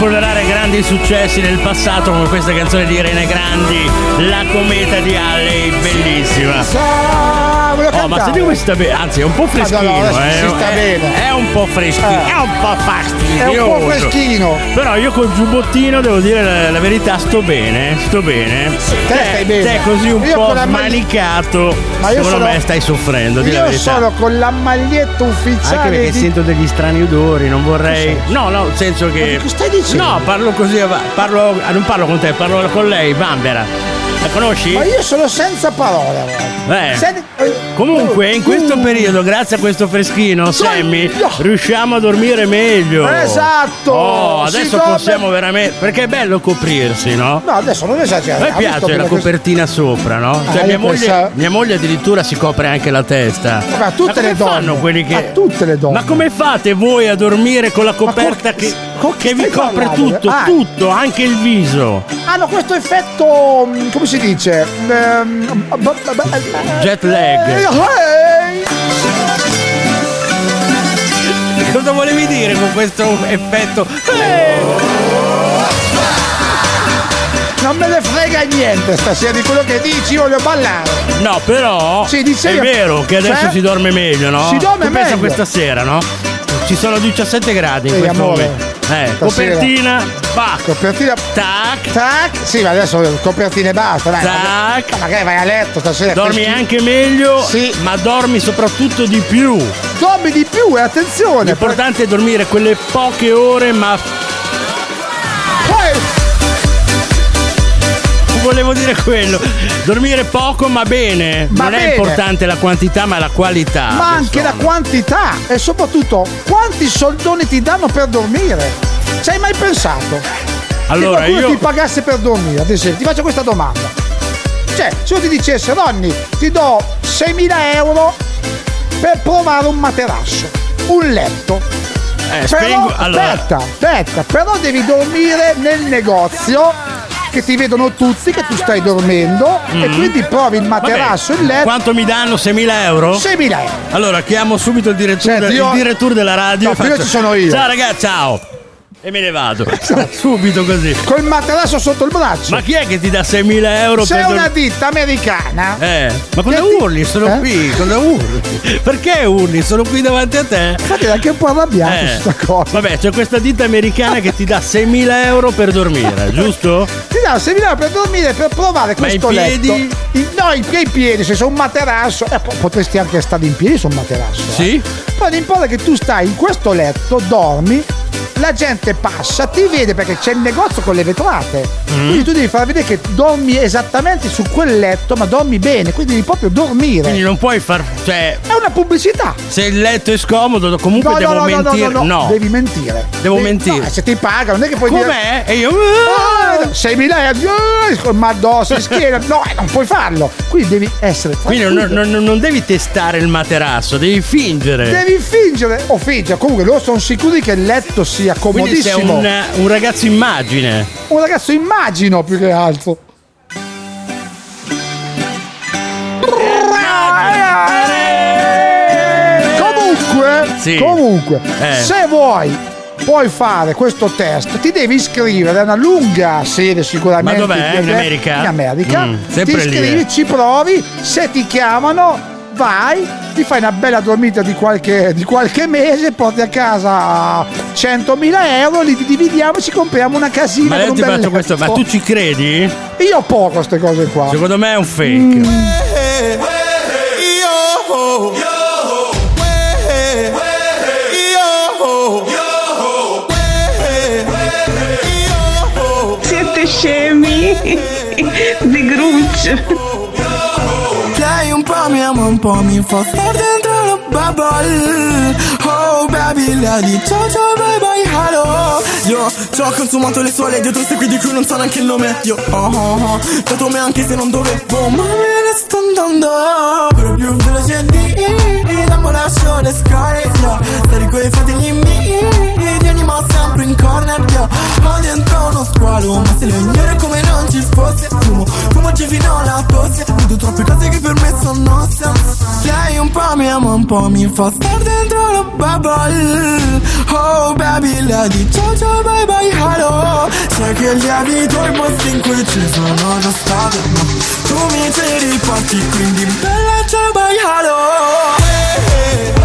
for that. Grandi successi nel passato come questa canzone di Irene Grandi, La cometa di Halley, bellissima. Oh, ma senti come si sta bene, anzi è un po' freschino, Madonna, eh. si sta è, bene. è un po' freschino, Eh. è un po' fastidioso. È un po' freschino. Però io col giubbottino devo dire la, la verità, sto bene, sto bene. Te stai bene. Te così un Io po' con smanicato, Ma io secondo sono- me stai soffrendo, di Io sono con la maglietta ufficiale Anche perché di... sento degli strani odori, non vorrei. Che No, no, nel senso che. cosa stai dicendo? No, parlo così, parlo, ah, non parlo con te, parlo con lei, Bambera. La conosci? Ma io sono senza parole a volte. Eh. Comunque, in questo periodo, grazie a questo freschino, Sammy, riusciamo a dormire meglio. Esatto! Oh, Si adesso dorme- possiamo veramente. Perché è bello coprirsi, no? No, adesso non A esageriamo. me piace la questo- copertina sopra, no? Cioè, Ah, mia, io moglie, pensavo- mia moglie addirittura si copre anche la testa. Ma a tutte come le donne. fanno quelli che. A tutte le donne. Ma come fate voi a dormire con la coperta che, che vi copre parlando? tutto, Ah. tutto, anche il viso? Hanno questo effetto, mm, come si dice? Ehm, b- Jet eh, lag. ehi! Cosa volevi dire con questo effetto? Non me ne frega niente stasera di quello che dici, voglio ballare. No, però Sì, dicevi- è vero che adesso Cioè? si dorme meglio, no? Si dorme Tu pensa meglio. questa sera, no? Ci sono 17 gradi in Sì, questo amore. momento. Eh, copertina, bac, Copertina. tac, Tac. Sì, ma adesso copertine e basta, dai. Tac. Ma magari vai a letto stasera. dormi freschi- anche meglio, Sì. ma dormi soprattutto di più. Dormi di più e attenzione. L'importante è dormire quelle poche ore, ma volevo dire quello. Dormire poco ma bene. Ma non bene. è importante la quantità, ma la qualità. ma anche la quantità e soprattutto quanti soldoni ti danno per dormire? Ci hai mai pensato? Allora, che qualcuno io- ti pagasse per dormire, ad esempio, ti faccio questa domanda. Cioè, se io ti dicesse, Ronny, ti do 6.000 euro per provare un materasso, un letto. Eh, Però, spengo- allora- aspetta, aspetta, però devi dormire nel negozio che ti vedono tutti che tu stai dormendo e Mm. quindi provi il materasso e il letto. Quanto mi danno? 6.000 euro? 6.000 euro. Allora chiamo subito il direttore, del- io- il direttore della radio. No, e faccio, ci sono io. Ciao ragazzi, ciao. E me ne vado. subito così. Col materasso sotto il braccio. Ma chi è che ti dà 6.000 euro C'è per una ditta americana. Eh, ma cosa ti- urli? Sono Eh? qui, cosa urli? Perché urli? Sono qui davanti a te. Infatti è anche un po' arrabbiato Eh, su sta cosa. Vabbè, c'è questa ditta americana che ti dà 6.000 euro per dormire, giusto? Ti dà 6.000 euro per dormire per provare Ma questo in piedi? letto. In- no, in piedi, in piedi, se sono un materasso. eh, po- potresti anche stare in piedi su un materasso. eh. Sì? Poi l'importa è che tu stai in questo letto, dormi. La gente passa, ti vede perché c'è il negozio con le vetrate. Mm. Quindi tu devi far vedere che dormi esattamente su quel letto, ma dormi bene, quindi devi proprio dormire. Quindi non puoi far. Cioè, È una pubblicità. se il letto è scomodo, comunque No, devo no, no, no, mentire. no, no, devi mentire. Devo Devi- mentire. se ti pagano, non è che puoi Com'è? dire. E io. Ah, 6.000 euro, ma addosso schiena. No, eh, non puoi farlo. Quindi devi essere Quindi tranquillo. non, non- non devi testare il materasso, devi fingere. Devi fingere o fingere. Comunque loro sono sicuri che il letto sia Quindi sei comodissimo. un, un ragazzo immagine. Un ragazzo immagino più che altro. Comunque, Sì. comunque, Eh. se vuoi puoi fare questo test, ti devi iscrivere a una lunga serie sicuramente. Ma dov'è? In America? In America. Mm, ti sempre lì, iscrivi, eh. ci provi, se ti chiamano vai, ti fai una bella dormita di qualche, di qualche mese, porti a casa 100.000 euro, li dividiamo e ci compriamo una casina. Ma un ti bel faccio questo, ma tu ci credi? Io ho poco queste cose qua. Secondo me è un fake. Mm. Siete scemi di Grouch. Po' mi ama, un po' mi fa star dentro la bubble Oh baby, di ciao ciao bye bye hello. Io ci ho consumato le suole dietro segui di cui non so neanche il nome Io oh oh oh, dato me anche se non dovevo Ma me ne sto andando Per più veloce di lascio le score Io stare coi fratelli miei Anima sempre in corner Io ho dentro uno squalo Ma se le ignore come non ci fosse Fumo, fumo fino alla tosse Vedo troppe cose che per me sono nonsense Lei un po' mi ama un po', mi fa star dentro la bubble. Oh baby, le di ciao ciao bye bye hello. Sai che li evito i posti in cui ci sono già stato Ma tu mi ci riporti, quindi bella ciao bye hello. Eh, eh,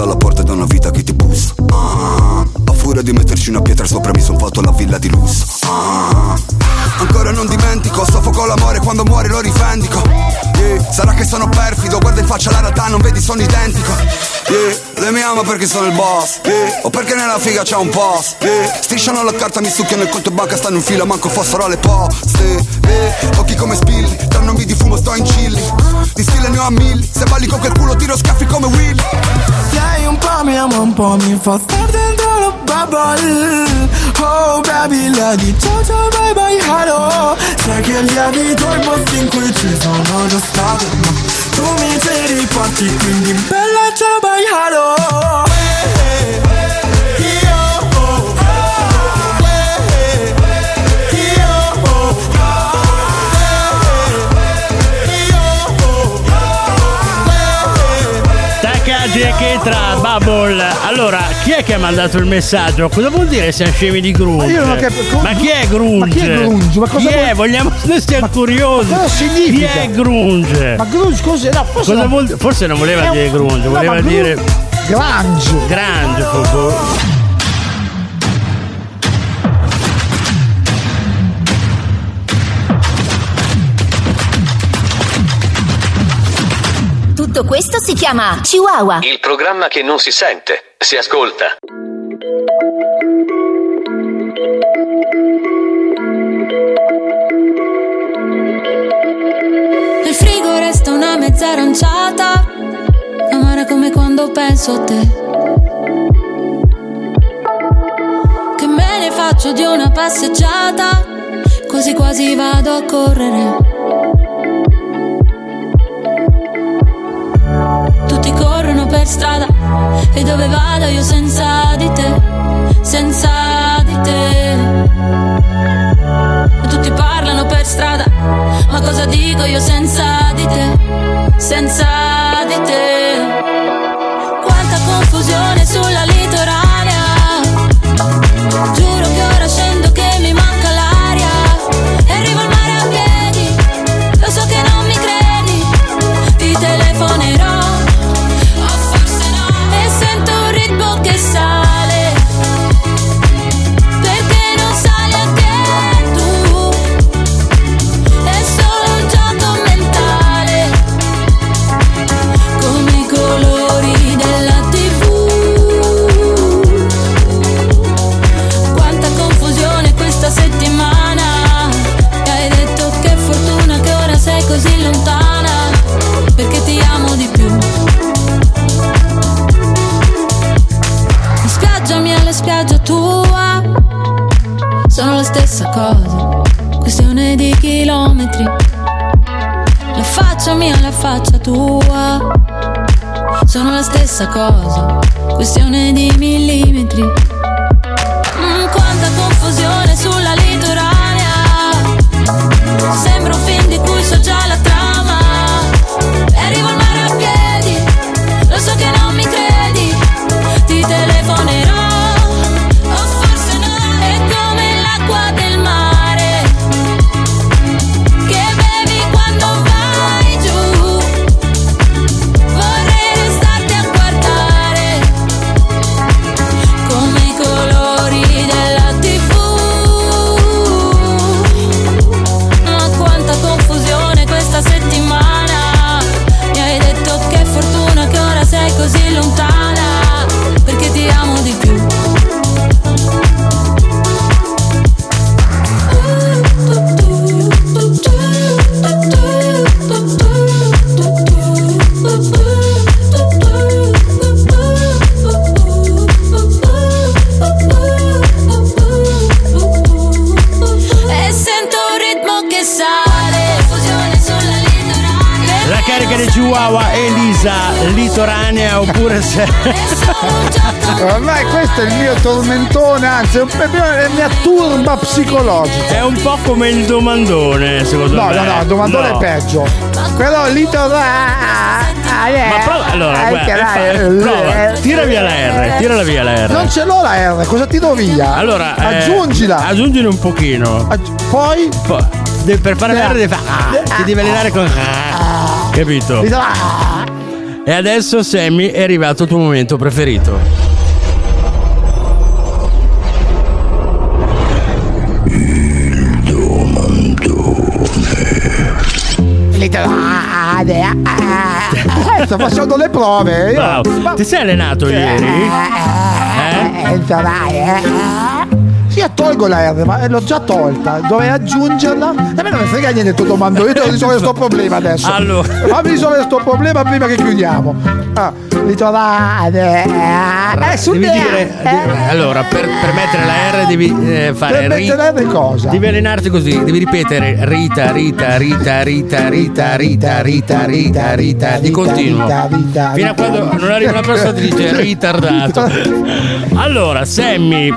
dalla porta da una vita che ti bussa. Ah, A furia di metterci una pietra sopra mi son fatto la villa di lusso. Ah, Ancora non dimentico, soffoco l'amore quando muore lo rivendico. Yeah, Sarà che sono perfido, guarda in faccia la realtà, non vedi sono identico. Yeah, Lei mi ama perché sono il boss. Yeah, O perché nella figa c'è un post. Strisciano la carta, mi succhiano il conto banca, stanno in fila, manco fossero le poste. Occhi come spilli, non mi di fumo sto in chilli Di stile ne ho a mille, se balli con quel culo tiro scaffi come Will. Lei un po' mi ama un po' mi fa star dentro la bubble. Oh baby, le di ciao ciao bye bye hello. Sai che li evito i posti in cui ci sono già stato Ma tu mi ci riporti, quindi bella ciao bye hello Takagi e Ketra, Bubble. Allora, chi è che ha mandato il messaggio? Cosa vuol dire siamo scemi di grunge? Ma non capito- Ma chi è grunge? Ma chi è grunge? Ma cosa chi è? vuol- Vogliamo noi siamo curiosi. ma cosa significa? Chi è grunge? Ma grunge cos'è? No, forse, Cosa no. vuol- forse non voleva È un- dire grunge, no, voleva ma gru- dire Grunge. grande. Tutto questo si chiama Chihuahua. Il programma che non si sente, si ascolta. Nel frigo resta una mezza aranciata, amara come quando penso a te. Che me ne faccio di una passeggiata, quasi quasi vado a correre. Strada e dove vado io senza di te, senza di te. E tutti parlano per strada, ma cosa dico io senza di te, senza di te? Quanta confusione sulla litoranea, faccia mia e la faccia tua sono la stessa cosa, questione di millimetri. Mm, quanta confusione sulla litoranea oppure se... Ormai questo è il mio tormentone, anzi è la mia turba psicologica. È un po' come il domandone, secondo No, me. no, no, il domandone No. è peggio. Però lì torna. Ma prova, allora, guarda, prova, tira via la R, tirala via la R. Non ce l'ho la R, cosa tiro via? Allora, eh, aggiungila. un pochino. poi? de- per fare la R devi fare. ah, ti devi allenare con. ah, capito? E adesso, Sammy, è arrivato il tuo momento preferito. Eh, sto facendo le prove. Bravo. Ti sei allenato ieri? Eh, Io tolgo la R, ma l'ho già tolta. Dovrei aggiungerla. A me non mi frega niente tuo domando. Io devo risolvere questo problema adesso. Allora. Fammi risolvere questo problema prima che chiudiamo. Ah, ritrovate. Eh, sul Devi D- dire, eh. allora, per, per mettere la R devi eh, fare Per ri- mettere R cosa? Devi allenarti così, devi ripetere Rita, Rita, Rita, Rita, Rita, Rita, Rita, Rita, Rita, di continuo. Rita, Rita, Fino a quando non arriva una persona e ti dice ritardato. Allora, Sammy,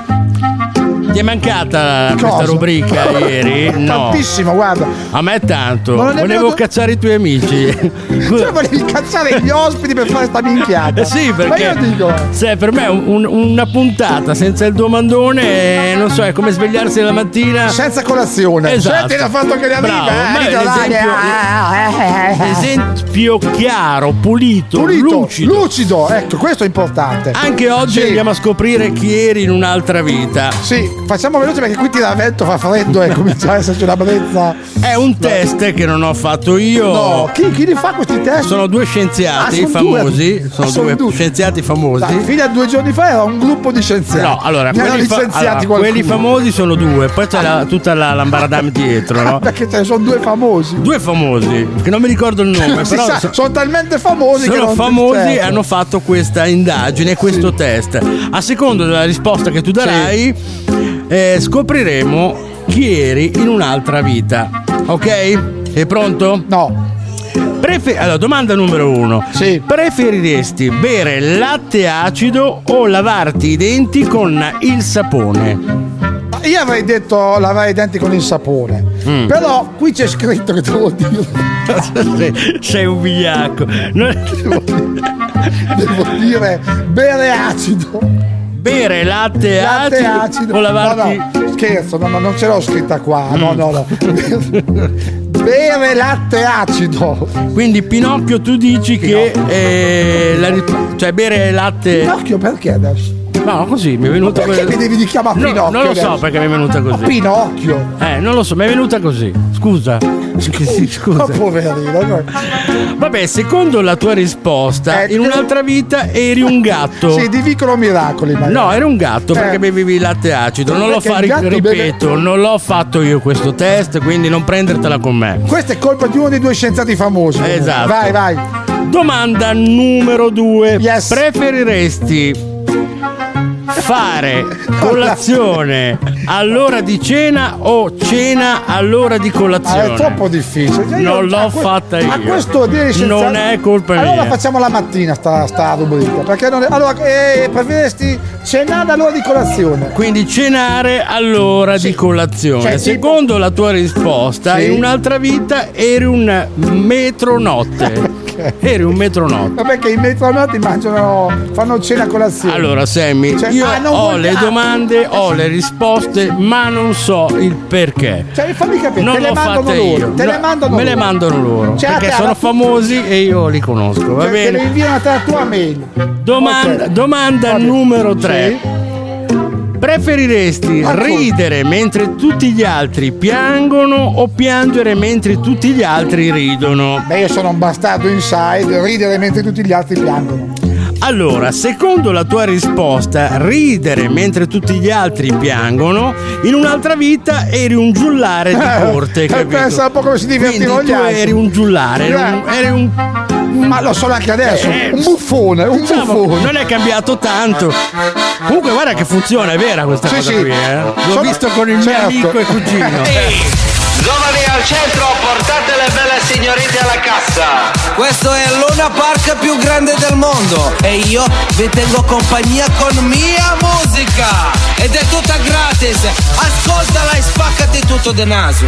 ti è mancata questa Cosa? rubrica ieri? No. Tantissimo, guarda. A me tanto. Volevo venuto- cacciare i tuoi amici. Cioè, volevi cazzare gli ospiti per fare sta minchiata. Eh sì, Ma perché io dico. se per me un- un- una puntata senza il domandone, eh, non so, è come svegliarsi la mattina senza colazione. Esatto. Senti il fatto che ne arriva, eh, ma è ritrovate. l'esempio, esempio chiaro, pulito, Pulito, lucido. lucido, ecco, questo è importante. Anche oggi Sì. andiamo a scoprire chi eri in un'altra vita. Sì, facciamo veloce perché qui tira vento, fa freddo e comincia a esserci una brezza. È un test che non ho fatto io. No, chi, chi li fa questi test? Sono due scienziati Ah, sono due. famosi. Ah, Sono sono due, due. scienziati famosi. Dai, fino a due giorni fa era un gruppo di scienziati. No, allora, ne quelli, fa- allora, quelli famosi sono due, poi c'è la- tutta la lambaradam dietro, no? Perché ce ne sono due famosi. Due famosi, che non mi ricordo il nome, però sa, so- sono talmente famosi che sono non famosi e hanno fatto questa indagine, questo test. A seconda della risposta che tu darai, eh, scopriremo chi eri in un'altra vita. Ok? Sei pronto? No. Prefe- allora, domanda numero uno. Preferiresti bere latte acido o lavarti i denti con il sapone? Io avrei detto lavare i denti con il sapone. Mm. Però qui c'è scritto che devo dire. sei, sei un vigliacco. Non- devo dire bere acido. Bere latte, Latte acido, acido. o lavarti No, no, scherzo, no, no, non ce l'ho scritta qua. No, no, no. bere latte acido. Quindi Pinocchio tu dici che eh, la cioè bere latte Pinocchio perché adesso? No, così mi è venuta Perché mi devi chiamare No, Pinocchio? non lo so adesso? perché mi è venuta così. Pinocchio. Eh, non lo so, mi è venuta così. Scusa. Scusa. Ma poverino. Vabbè, secondo la tua risposta, in un'altra vita eri un gatto. Eh, Sì, di Vicolo Miracoli. magari. No, eri un gatto perché Eh. bevevi latte acido. Non l'ho Perché fatto, il gatto ripeto, non l'ho fatto io questo test, quindi non prendertela con me. Questa è colpa di uno dei due scienziati famosi. Esatto. Vai, vai. Domanda numero due. Preferiresti fare colazione all'ora di cena o cena all'ora di Ah, colazione? è troppo difficile. Io- Non l'ho que- fatta io. A questo dire scienziati- Non è colpa allora mia. facciamo la mattina sta, sta rubrica. Perché non è- allora, eh, preferiresti cenare all'ora di colazione? Quindi cenare all'ora di colazione. Cioè, tipo- Secondo la tua risposta, Sì. in un'altra vita eri un metronotte. Eri un metronotte. Vabbè che i metronoti mangiano, fanno cena colazione. Allora, Sammy, Cioè, io ah, ho le domande, ho le risposte, ma non so il perché. Cioè, fammi capire, Non te le mandano loro. io. Te No, le mandano me le loro. mandano loro. Cioè, perché sono alla- famosi e io li conosco, va Cioè, te le bene? inviano a te la tua mail. Domanda, Ok. domanda numero 3. Preferiresti ridere mentre tutti gli altri piangono o piangere mentre tutti gli altri ridono? Beh, io sono un bastardo inside, ridere mentre tutti gli altri piangono. Allora, secondo la tua risposta, ridere mentre tutti gli altri piangono, in un'altra vita eri un giullare di corte, Eh, capito? pensa un po' come si divertivano Quindi gli tu altri. eri un giullare, eri un, Eh. eri un- Ma lo sono anche adesso. Eh, un buffone, un diciamo, buffone. non è cambiato tanto. Comunque guarda che funziona, è vera questa Sì, cosa sì. qui, eh? L'ho Sono- visto con il certo. mio amico e cugino. Giovani al centro, portate le belle signorine alla cassa. Questo è il Luna Park più grande del mondo e io vi tengo compagnia con mia musica ed è tutta gratis. Ascoltala e spaccati tutto de naso.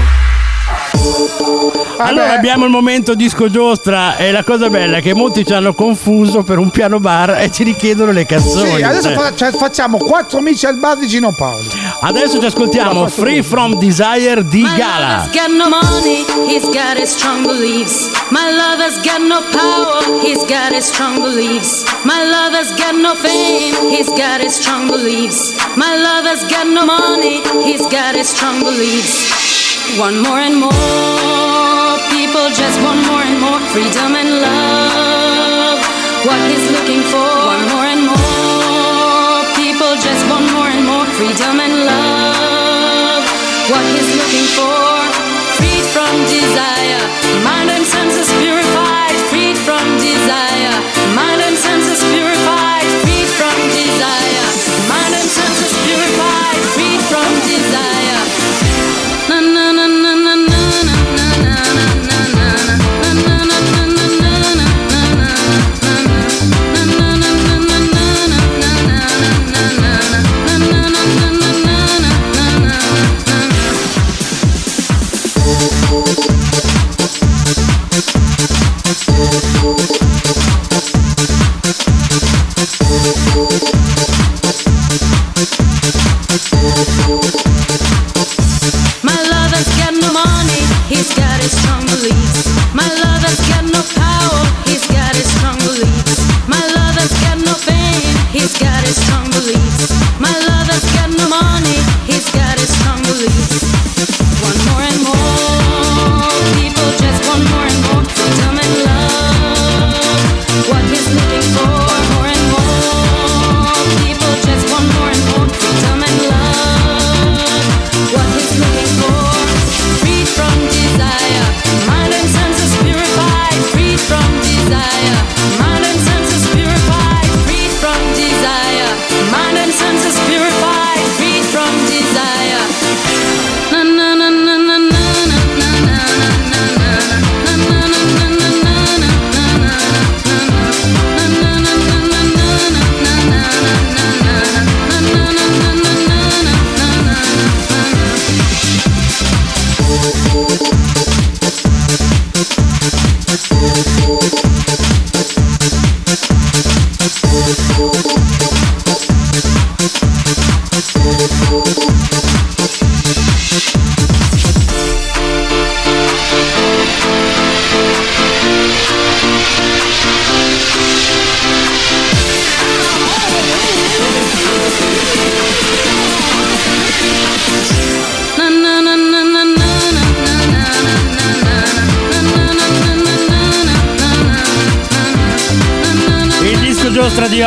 Allora abbiamo il momento disco giostra e la cosa bella è che molti ci hanno confuso per un piano bar e ci richiedono le canzoni. Sì, adesso Cioè, fa- cioè, facciamo quattro amici al bar di Gino Paolo. adesso ci ascoltiamo Free From Desire di My Gala. lover's got no money, he's got his strong beliefs. My lover's got no power, he's got his strong beliefs. My lover's got no fame, he's got his strong beliefs. My lover's got no money, he's got his strong beliefs. One more and more, people just want more and more freedom and love. What he's looking for, one more and more, people just want more and more freedom and love. What he's looking for, freed from desire, mind and senses purified, freed from desire, mind My love has got no power.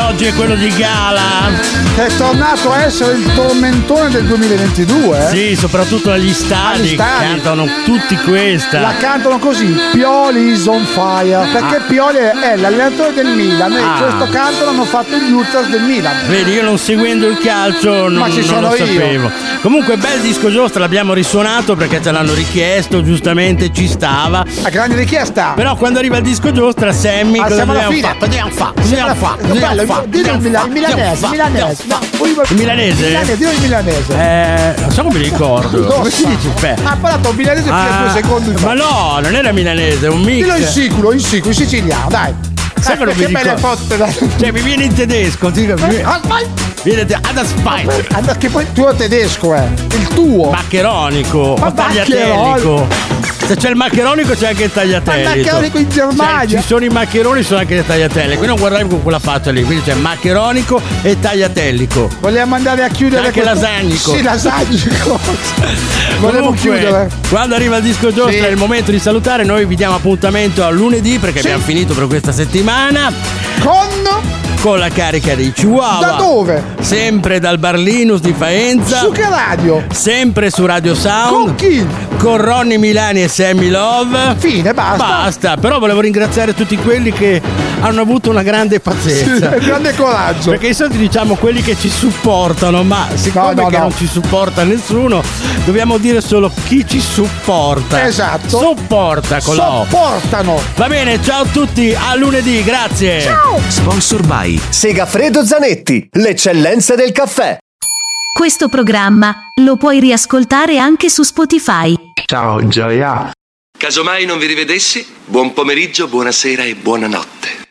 Oggi è quello di Gala. Che è tornato a essere il tormentone del 2022. eh? Sì, soprattutto agli stadi, Agli stadi. cantano tutti questa. La cantano così, Pioli is on fire, perché Ah. Pioli è, l'allenatore del Milan e Ah. questo canto l'hanno fatto gli Ultras del Milan. Vedi, io non seguendo il calcio non, Ma ci non sono lo io. sapevo. Comunque, bel disco giostra, l'abbiamo risuonato perché ce l'hanno richiesto, giustamente ci stava. A grande richiesta. Però quando arriva il disco giostra, Sammy, Ah, cosa dobbiamo fare? Cosa dobbiamo fare? Cosa dobbiamo fare? Cosa dobbiamo fare? il milanese, il milanese. Il milanese? Milanese, il milanese. Eh, non so come mi ricordo. Lo Come si dice? Aspetta. Ha parlato un milanese fino a Ah, due secondi fa. ma no, non era milanese, è un mix. Dillo in sicuro, in sicuro, in siciliano, dai. Sai che non mi che belle ricordo? fotte. Cioè, mi viene in tedesco. Ti, mi viene, Ah, viene te- ad aspite. Ah, Che poi tu è tedesco, eh. Il tuo. Maccheronico Ma o tagliatellico. Se c'è il maccheronico c'è anche il tagliatellico. Ma il maccheronico in Germania. Cioè, ci sono i maccheroni, sono anche le tagliatelle. Qui non guardavi con quella faccia lì. Quindi c'è maccheronico e tagliatellico. Vogliamo andare a chiudere C'è anche questo- lasagnico. Sì, lasagnico. Volevo Comunque, chiudere. Quando arriva il disco giostra Sì. è il momento di salutare. Noi vi diamo appuntamento a lunedì perché Sì. abbiamo finito per questa settimana. Con Con la carica dei Chihuahua. Da dove? Sempre dal Bar Linus di Faenza. su che radio? Sempre su Radio Sound. Con chi? con Ronny Milani e Sammy Love. Fine, basta. Basta, però volevo ringraziare tutti quelli che hanno avuto una grande pazienza. Sì, grande coraggio. Perché di solito diciamo quelli che ci supportano, ma siccome No, no, che no. non ci supporta nessuno, dobbiamo dire solo chi ci supporta. Esatto. Supporta con la O. Sopportano. Va bene, ciao a tutti, a lunedì, grazie. Sponsor by Segafredo Zanetti, l'eccellenza del caffè. Questo programma lo puoi riascoltare anche su Spotify. Ciao Gioia. Casomai non vi rivedessi, buon pomeriggio, buonasera e buonanotte.